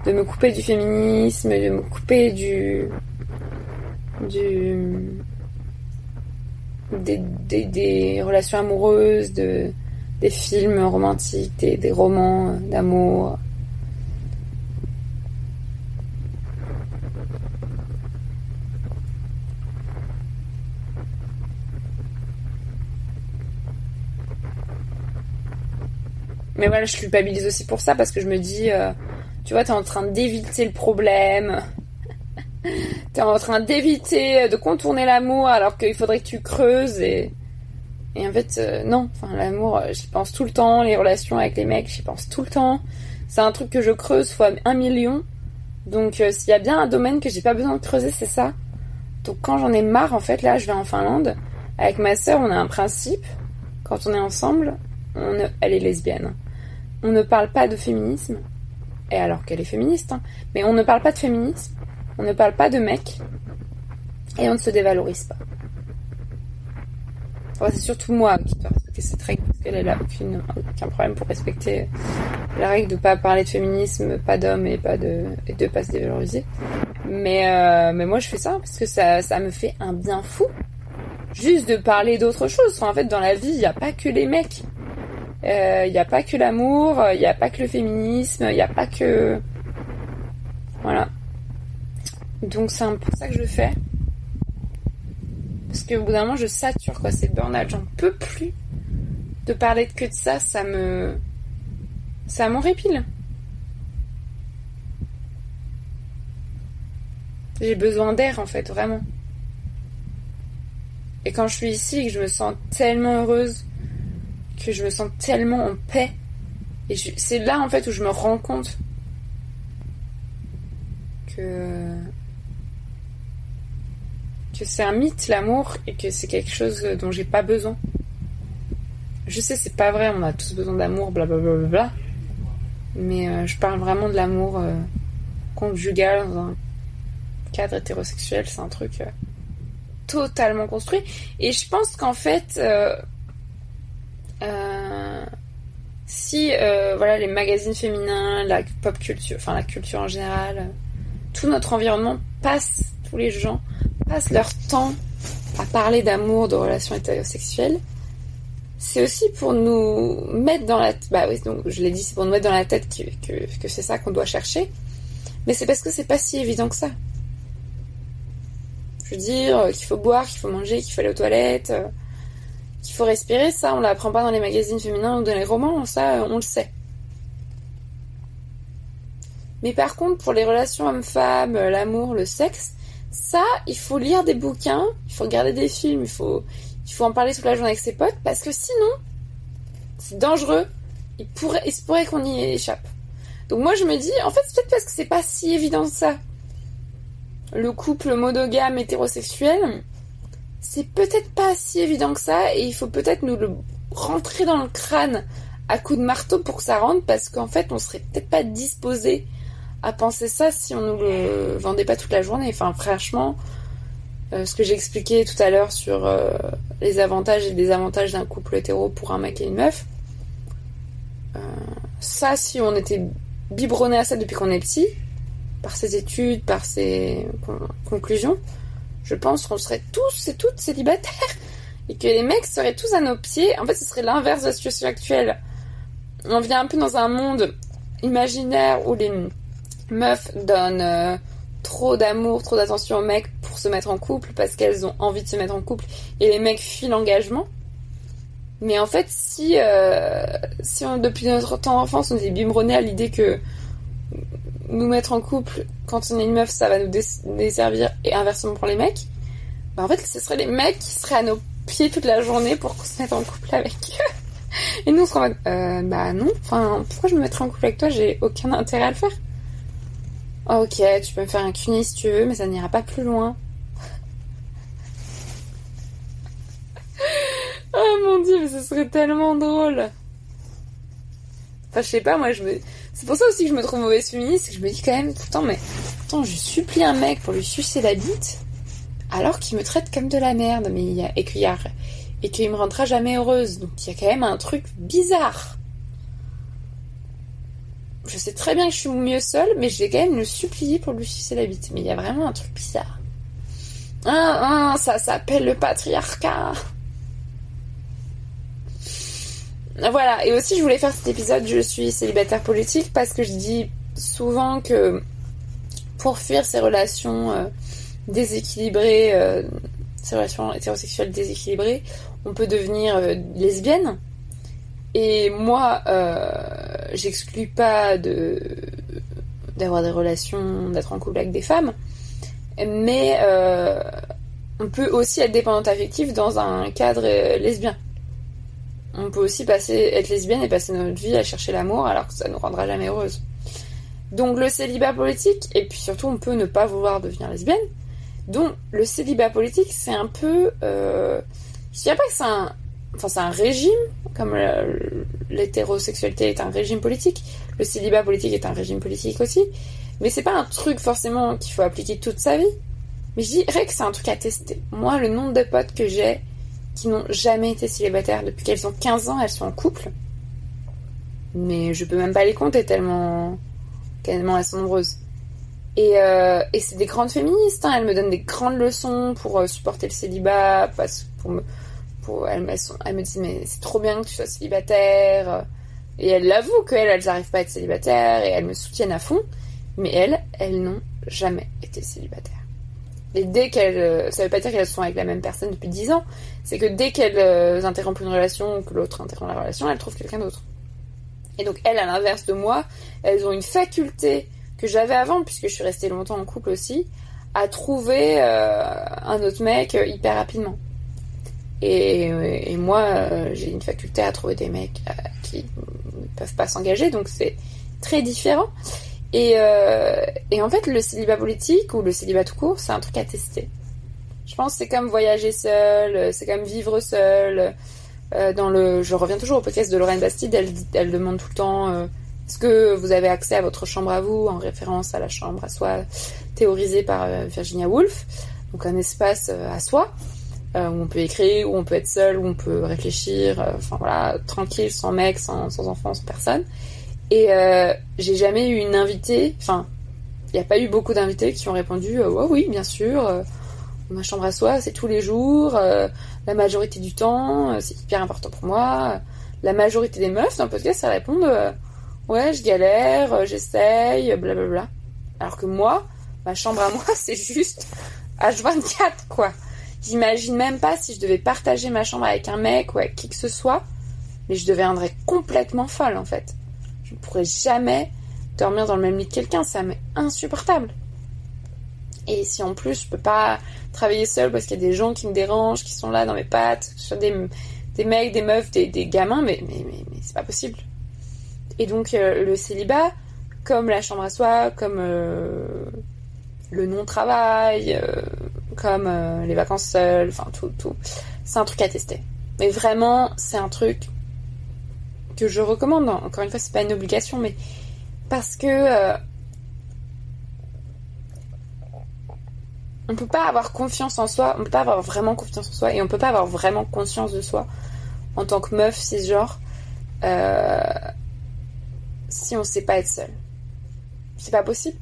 [SPEAKER 1] de me couper du féminisme, de me couper du, du, des, des, des relations amoureuses, de, des films romantiques, des, des romans d'amour. Mais voilà, je culpabilise aussi pour ça parce que je me dis, euh, tu vois, t'es en train d'éviter le problème. t'es en train d'éviter de contourner l'amour alors qu'il faudrait que tu creuses et. Et en fait, euh, non. Enfin, l'amour, euh, j'y pense tout le temps. Les relations avec les mecs, j'y pense tout le temps. C'est un truc que je creuse fois un million. Donc, s'il y a bien un domaine que j'ai pas besoin de creuser, c'est ça. Donc, quand j'en ai marre, en fait, là, je vais en Finlande. Avec ma sœur, on a un principe. Quand on est ensemble, on, elle est lesbienne on ne parle pas de féminisme, et alors qu'elle est féministe, hein, mais on ne parle pas de féminisme, on ne parle pas de mec, et on ne se dévalorise pas. C'est surtout moi qui dois respecter cette règle, parce qu'elle n'a aucun problème pour respecter la règle de pas parler de féminisme, pas d'hommes et pas de, et de pas se dévaloriser. Mais, euh, mais moi je fais ça parce que ça, ça me fait un bien fou. Juste de parler d'autre chose. en fait, dans la vie, il n'y a pas que les mecs. Il euh, n'y a pas que l'amour, il n'y a pas que le féminisme, il n'y a pas que... Voilà. Donc c'est peu ça que je fais. Parce qu'au bout d'un moment, je sature, quoi. C'est burn-out. J'en peux plus de parler que de ça. Ça me... Ça m'horripile. J'ai besoin d'air, en fait, vraiment. Et quand je suis ici que je me sens tellement heureuse que je me sens tellement en paix. Et c'est là en fait où je me rends compte que que c'est un mythe l'amour et que c'est quelque chose dont j'ai pas besoin. Je sais c'est pas vrai, on a tous besoin d'amour, blablabla. Bla, mais euh, je parle vraiment de l'amour euh, conjugal dans un cadre hétérosexuel, c'est un truc euh, totalement construit. Et je pense qu'en fait, si voilà les magazines féminins, la pop culture, enfin la culture en général, tout notre environnement passe, tous les gens leur temps à parler d'amour, de relations hétérosexuelles, c'est aussi pour nous mettre dans la bah oui donc je l'ai dit c'est pour nous mettre dans la tête que, que, que c'est ça qu'on doit chercher mais c'est parce que c'est pas si évident que ça je veux dire qu'il faut boire qu'il faut manger qu'il faut aller aux toilettes qu'il faut respirer, ça on l'apprend pas dans les magazines féminins ou dans les romans, ça on le sait. Mais par contre, pour les relations hommes-femmes, l'amour, le sexe, ça, il faut lire des bouquins, il faut regarder des films, il faut, en parler toute la journée avec ses potes, parce que sinon, c'est dangereux. Il pourrait, il se pourrait qu'on y échappe. Donc moi, je me dis, en fait, c'est peut-être parce que c'est pas si évident que ça. Le couple monogame hétérosexuel, c'est peut-être pas si évident que ça et il faut peut-être nous le rentrer dans le crâne à coups de marteau pour que ça rentre parce qu'en fait on serait peut-être pas disposé à penser ça si on nous le vendait pas toute la journée. Enfin franchement, euh, ce que j'ai expliqué tout à l'heure sur euh, les avantages et désavantages d'un couple hétéro pour un mec et une meuf, euh, ça si on était biberonné à ça depuis qu'on est petit, par ses études, par ses conclusions, je pense qu'on serait tous et toutes célibataires et que les mecs seraient tous à nos pieds. En fait, ce serait l'inverse de la situation actuelle. On vient un peu dans un monde imaginaire où les meufs donnent euh, trop d'amour, trop d'attention aux mecs pour se mettre en couple parce qu'elles ont envie de se mettre en couple et les mecs fuient l'engagement. Mais en fait, si, euh, si depuis notre temps d'enfance, on est biberonné à l'idée que nous mettre en couple quand on est une meuf, ça va nous desservir et inversement pour les mecs. Bah en fait, ce seraient les mecs qui seraient à nos pieds toute la journée pour se mette en couple avec eux. Et nous, on serait en mode, euh, bah non, enfin, pourquoi je me mettrais en couple avec toi? J'ai aucun intérêt à le faire. Ok, tu peux me faire un cunis si tu veux, mais ça n'ira pas plus loin. oh mon dieu, mais ce serait tellement drôle. Enfin, je sais pas, moi, je me... C'est pour ça aussi que je me trouve mauvaise féministe, que je me dis quand même tout le temps, mais attends, je supplie un mec pour lui sucer la bite, alors qu'il me traite comme de la merde, mais et qu'il y me rendra jamais heureuse. Donc il y a quand même un truc bizarre. Je sais très bien que je suis mieux seule, mais je vais quand même le supplier pour lui sucer la bite. Mais il y a vraiment un truc bizarre. Ah, ah, ça s'appelle le patriarcat. Voilà, et aussi je voulais faire cet épisode Je suis célibataire politique parce que je dis souvent que pour fuir ces relations euh, déséquilibrées, euh, ces relations hétérosexuelles déséquilibrées, on peut devenir euh, lesbienne. Et moi, j'exclus pas d'avoir des relations, d'être en couple avec des femmes, mais on peut aussi être dépendante affective dans un cadre lesbien on peut aussi passer, être lesbienne et passer notre vie à chercher l'amour alors que ça nous rendra jamais heureuse. Donc le célibat politique, et puis surtout on peut ne pas vouloir devenir lesbienne. Donc le célibat politique c'est un peu... Euh, je dirais pas que c'est un... Enfin c'est un régime, comme l'hétérosexualité est un régime politique. Le célibat politique est un régime politique aussi. Mais c'est pas un truc forcément qu'il faut appliquer toute sa vie. Mais je dirais que c'est un truc à tester. Moi, le nombre de potes que j'ai qui n'ont jamais été célibataires depuis qu'elles ont 15 ans, elles sont en couple. Mais je peux même pas les compter tellement, tellement elles sont nombreuses. Et, euh, et c'est des grandes féministes, hein. elles me donnent des grandes leçons pour euh, supporter le célibat, pour me, pour, me disent mais c'est trop bien que tu sois célibataire. Et elles l'avouent qu'elles, elles n'arrivent pas à être célibataires et elles me soutiennent à fond. Mais elles, elles n'ont jamais été célibataires. Et dès qu'elles, euh, ça veut pas dire qu'elles sont avec la même personne depuis 10 ans, c'est que dès qu'elles euh, interrompent une relation ou que l'autre interrompt la relation, elles trouvent quelqu'un d'autre. Et donc elles, à l'inverse de moi, elles ont une faculté que j'avais avant, puisque je suis restée longtemps en couple aussi, à trouver euh, un autre mec hyper rapidement. Et, et moi, j'ai une faculté à trouver des mecs qui ne peuvent pas s'engager, donc c'est très différent. Et, euh, en fait, le célibat politique ou le célibat tout court, c'est un truc à tester. Je pense que c'est comme voyager seul, c'est comme vivre seul. Euh, dans le, je reviens toujours au podcast de Lorraine Bastide, elle, demande tout le temps euh, est-ce que vous avez accès à votre chambre à vous, en référence à la chambre à soi théorisée par euh, Virginia Woolf, donc un espace euh, à soi euh, où on peut écrire, où on peut être seul, où on peut réfléchir, enfin voilà, tranquille, sans mec, sans, sans enfant, sans personne. Et euh, j'ai jamais eu une invitée, enfin, il n'y a pas eu beaucoup d'invités qui ont répondu euh, oui, bien sûr, euh, ma chambre à soi, c'est tous les jours, la majorité du temps, c'est hyper important pour moi. La majorité des meufs dans le podcast, ça répondent ouais, je galère, j'essaye, blablabla. Alors que moi, ma chambre à moi, c'est juste H24, quoi. J'imagine même pas si je devais partager ma chambre avec un mec ou avec qui que ce soit, mais je deviendrais complètement folle en fait je ne pourrais jamais dormir dans le même lit que quelqu'un, ça m'est insupportable. Et si en plus je peux pas travailler seule parce qu'il y a des gens qui me dérangent, qui sont là dans mes pattes, que ce soit des, des mecs, des meufs, des, gamins, mais, mais, mais, c'est pas possible. Et donc euh, le célibat, comme la chambre à soi, comme euh, le non-travail, euh, comme les vacances seules, enfin tout, tout, c'est un truc à tester. Mais vraiment, c'est un truc que je recommande. Encore une fois, c'est pas une obligation, mais parce que euh, on peut pas avoir confiance en soi, on peut pas avoir vraiment confiance en soi, et on peut pas avoir vraiment conscience de soi en tant que meuf c'est genre euh, si on sait pas être seul. C'est pas possible.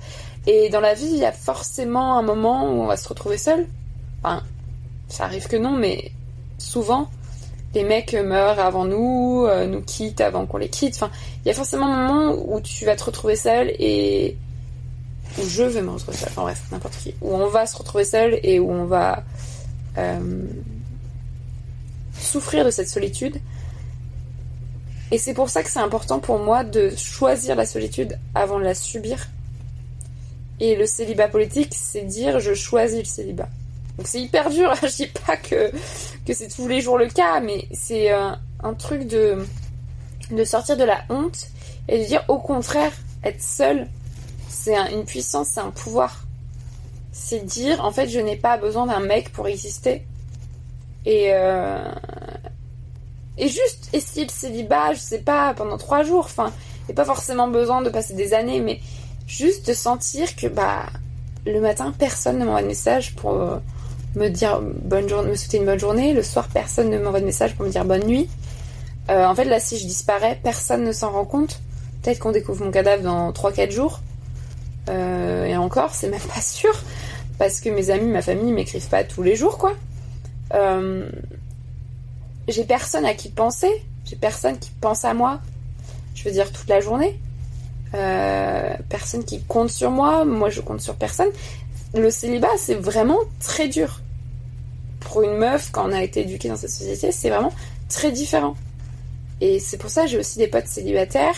[SPEAKER 1] Et dans la vie, il y a forcément un moment où on va se retrouver seul. Enfin, ça arrive que non, mais souvent, les mecs meurent avant nous, euh, nous quittent avant qu'on les quitte. Enfin, il y a forcément un moment où tu vas te retrouver seul et où je vais me retrouver seul. Enfin bref, n'importe qui. Où on va se retrouver seul et où on va euh, souffrir de cette solitude. Et c'est pour ça que c'est important pour moi de choisir la solitude avant de la subir. Et le célibat politique, c'est dire je choisis le célibat. Donc c'est hyper dur, je dis pas que, que c'est tous les jours le cas, mais c'est euh, un truc de, de sortir de la honte et de dire au contraire, être seul, c'est une puissance, c'est un pouvoir. C'est dire en fait je n'ai pas besoin d'un mec pour exister. Et, euh, et juste essayer le célibat, je sais pas, pendant trois jours, enfin, il pas forcément besoin de passer des années, mais juste de sentir que bah le matin personne ne m'envoie de message pour euh, me dire bonne journée, me souhaiter une bonne journée. Le soir, personne ne m'envoie de message pour me dire bonne nuit. Euh, en fait, là, si je disparais, personne ne s'en rend compte Peut-être qu'on découvre mon cadavre dans 3-4 jours. Euh, et encore, c'est même pas sûr. Parce que mes amis, ma famille m'écrivent pas tous les jours, quoi. J'ai personne à qui penser. J'ai personne qui pense à moi. Je veux dire, toute la journée. Euh, personne qui compte sur moi. Moi, je compte sur personne. Le célibat, c'est vraiment très dur. Pour une meuf, quand on a été éduqué dans cette société, c'est vraiment très différent. Et c'est pour ça que j'ai aussi des potes célibataires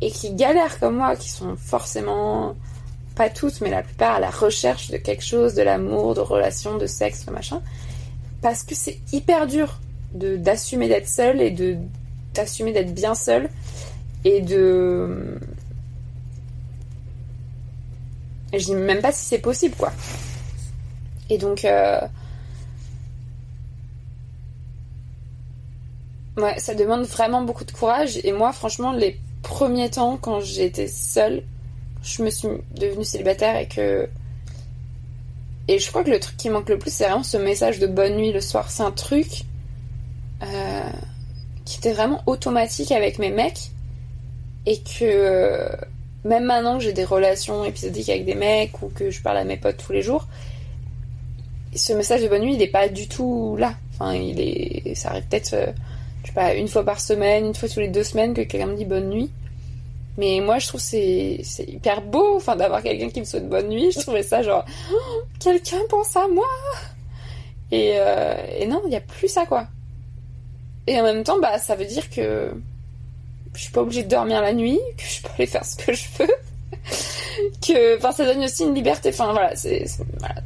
[SPEAKER 1] et qui galèrent comme moi, qui sont forcément, pas toutes, mais la plupart, à la recherche de quelque chose, de l'amour, de relations, de sexe, de machin. Parce que c'est hyper dur d'assumer d'être seul et d'assumer d'être bien seul et de je dis même pas si c'est possible quoi. Et donc euh, ouais ça demande vraiment beaucoup de courage. Et moi franchement les premiers temps quand j'étais seule je me suis devenue célibataire et que et je crois que le truc qui manque le plus c'est vraiment ce message de bonne nuit le soir. C'est un truc euh, qui était vraiment automatique avec mes mecs et que même maintenant que j'ai des relations épisodiques avec des mecs ou que je parle à mes potes tous les jours, ce message de bonne nuit il n'est pas du tout là. Enfin, il est, ça arrive peut-être, euh, je sais pas, une fois par semaine, une fois tous les deux semaines que quelqu'un me dit bonne nuit. Mais moi, je trouve c'est c'est hyper beau, enfin, d'avoir quelqu'un qui me souhaite bonne nuit. Je trouvais ça genre, oh, quelqu'un pense à moi. Et, et non, il n'y a plus ça quoi. Et en même temps, bah, ça veut dire que je suis pas obligée de dormir la nuit, que je peux aller faire ce que je veux. que, enfin, ça donne aussi une liberté. Enfin, voilà, c'est,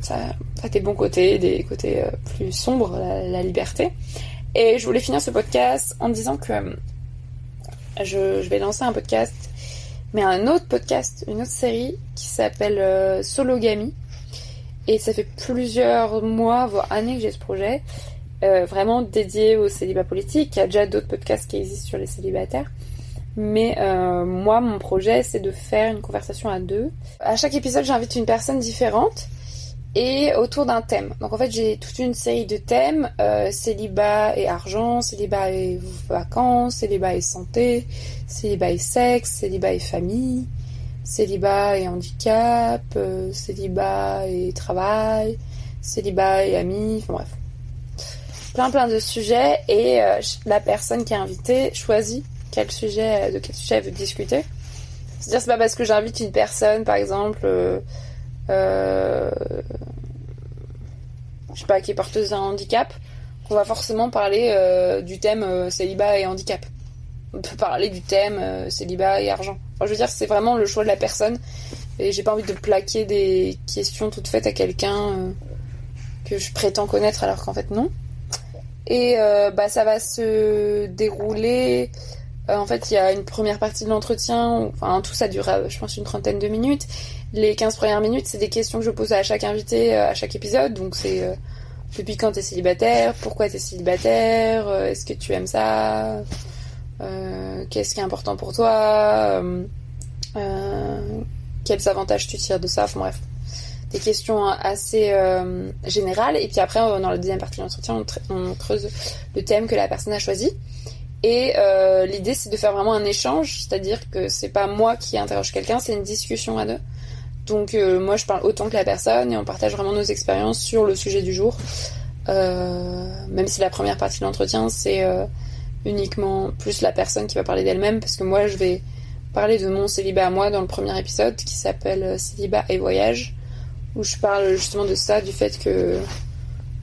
[SPEAKER 1] ça, a des bons côtés, des côtés euh, plus sombres, la, liberté. Et je voulais finir ce podcast en disant que euh, je, je, vais lancer un podcast, mais un autre podcast, une autre série qui s'appelle euh, Sologamy. Et ça fait plusieurs mois, voire années que j'ai ce projet. Euh, vraiment dédié au célibat politique. Il y a déjà d'autres podcasts qui existent sur les célibataires. Mais euh, moi, mon projet, c'est de faire une conversation à deux. À chaque épisode, j'invite une personne différente et autour d'un thème. Donc en fait, j'ai toute une série de thèmes euh, célibat et argent, célibat et vacances, célibat et santé, célibat et sexe, célibat et famille, célibat et handicap, célibat et travail, célibat et amis, enfin bref plein plein de sujets et euh, la personne qui est invitée choisit quel sujet, de quel sujet elle veut discuter. C'est-à-dire c'est pas parce que j'invite une personne, par exemple, euh, euh, je sais pas, qui est porteuse d'un handicap, qu'on va forcément parler du thème célibat et handicap. On peut parler du thème célibat et argent. Enfin, je veux dire, c'est vraiment le choix de la personne. Et j'ai pas envie de plaquer des questions toutes faites à quelqu'un que je prétends connaître alors qu'en fait non. Et euh, bah, ça va se dérouler. Euh, en fait, il y a une première partie de l'entretien. Enfin, tout ça dure, euh, je pense, une trentaine de minutes. Les 15 premières minutes, c'est des questions que je pose à chaque invité, à chaque épisode. Donc, c'est depuis quand t'es célibataire Pourquoi t'es célibataire Est-ce que tu aimes ça Qu'est-ce qui est important pour toi Quels avantages tu tires de ça Enfin, bref des questions assez euh, générales. Et puis après, dans la deuxième partie de l'entretien, on, creuse le thème que la personne a choisi. Et euh, l'idée, c'est de faire vraiment un échange, c'est-à-dire que c'est pas moi qui interroge quelqu'un, c'est une discussion à deux. Donc euh, moi, je parle autant que la personne et on partage vraiment nos expériences sur le sujet du jour. même si la première partie de l'entretien, c'est uniquement plus la personne qui va parler d'elle-même, parce que moi, je vais parler de mon célibat à moi dans le premier épisode qui s'appelle Célibat et voyage où je parle justement de ça, du fait que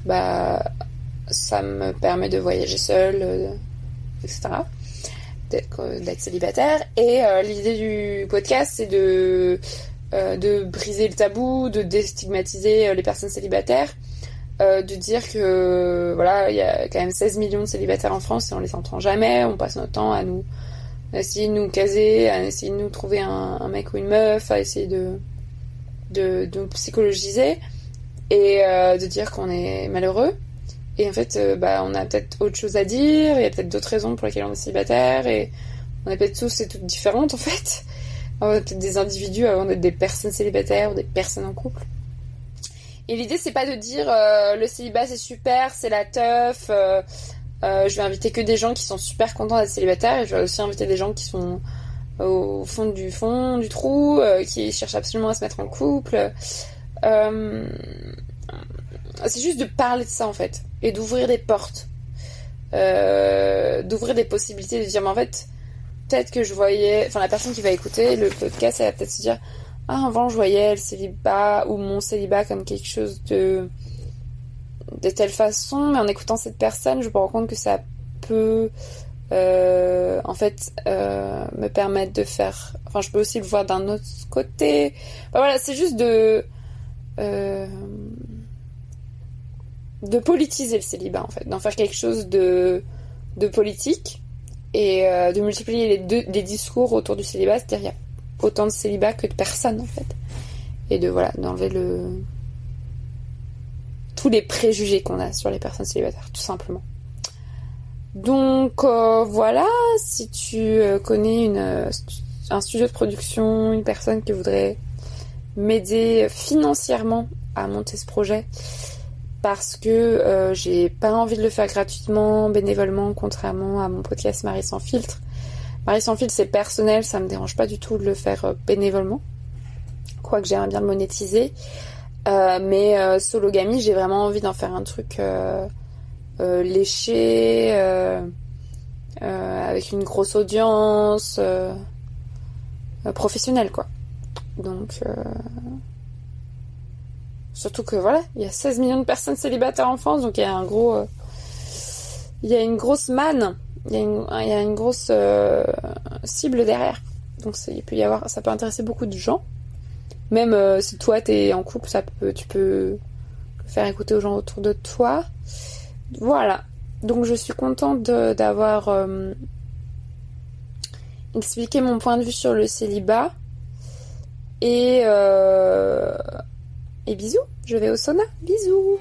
[SPEAKER 1] bah ça me permet de voyager seule, euh, D'être célibataire. Et euh, l'idée du podcast, c'est de, euh, de briser le tabou, de déstigmatiser les personnes célibataires, de dire que voilà, il y a quand même 16 millions de célibataires en France et on les entend jamais, on passe notre temps à nous essayer de nous caser, à essayer de nous trouver un mec ou une meuf, à essayer de de, nous psychologiser et euh, de dire qu'on est malheureux. Et en fait, euh, bah, on a peut-être autre chose à dire, il y a peut-être d'autres raisons pour lesquelles on est célibataire, et on est peut-être tous et toutes différentes en fait. On est peut-être des individus avant d'être des personnes célibataires ou des personnes en couple. Et l'idée, c'est pas de dire euh, le célibat c'est super, c'est la teuf. je vais inviter que des gens qui sont super contents d'être célibataires, et je vais aussi inviter des gens qui sont au fond du fond du trou, qui cherchent absolument à se mettre en couple. c'est juste de parler de ça en fait et d'ouvrir des portes, d'ouvrir des possibilités, de dire mais en fait peut-être que je voyais, enfin la personne qui va écouter le podcast, elle va peut-être se dire ah avant je voyais le célibat ou mon célibat comme quelque chose de de telle façon, mais en écoutant cette personne, je me rends compte que ça peut euh, en fait euh, me permettre de faire, enfin je peux aussi le voir d'un autre côté. voilà, c'est juste de euh, de politiser le célibat en fait, d'en faire quelque chose de de politique et euh, de multiplier les, discours autour du célibat, c'est-à-dire y a autant de célibat que de personnes en fait. Et de voilà, d'enlever le tous les préjugés qu'on a sur les personnes célibataires, tout simplement. Donc euh, voilà, si tu euh, connais une, un studio de production, une personne qui voudrait m'aider financièrement à monter ce projet, parce que euh, j'ai pas envie de le faire gratuitement, bénévolement, contrairement à mon podcast Marie sans filtre. Marie sans filtre, c'est personnel, ça me dérange pas du tout de le faire euh, bénévolement, quoique j'aimerais bien le monétiser. Euh, mais Sologamy, j'ai vraiment envie d'en faire un truc léché, avec une grosse audience, professionnelle quoi. Donc Surtout que voilà, il y a 16 millions de personnes célibataires en France, donc il y a un gros. Euh, il y a une grosse manne, il y a une, grosse euh, cible derrière. Donc il peut y avoir, ça peut intéresser beaucoup de gens. Même euh, si toi t'es en couple, tu peux faire écouter aux gens autour de toi. Voilà. Donc je suis contente d'avoir expliqué mon point de vue sur le célibat. Et et bisous, je vais au sauna. Bisous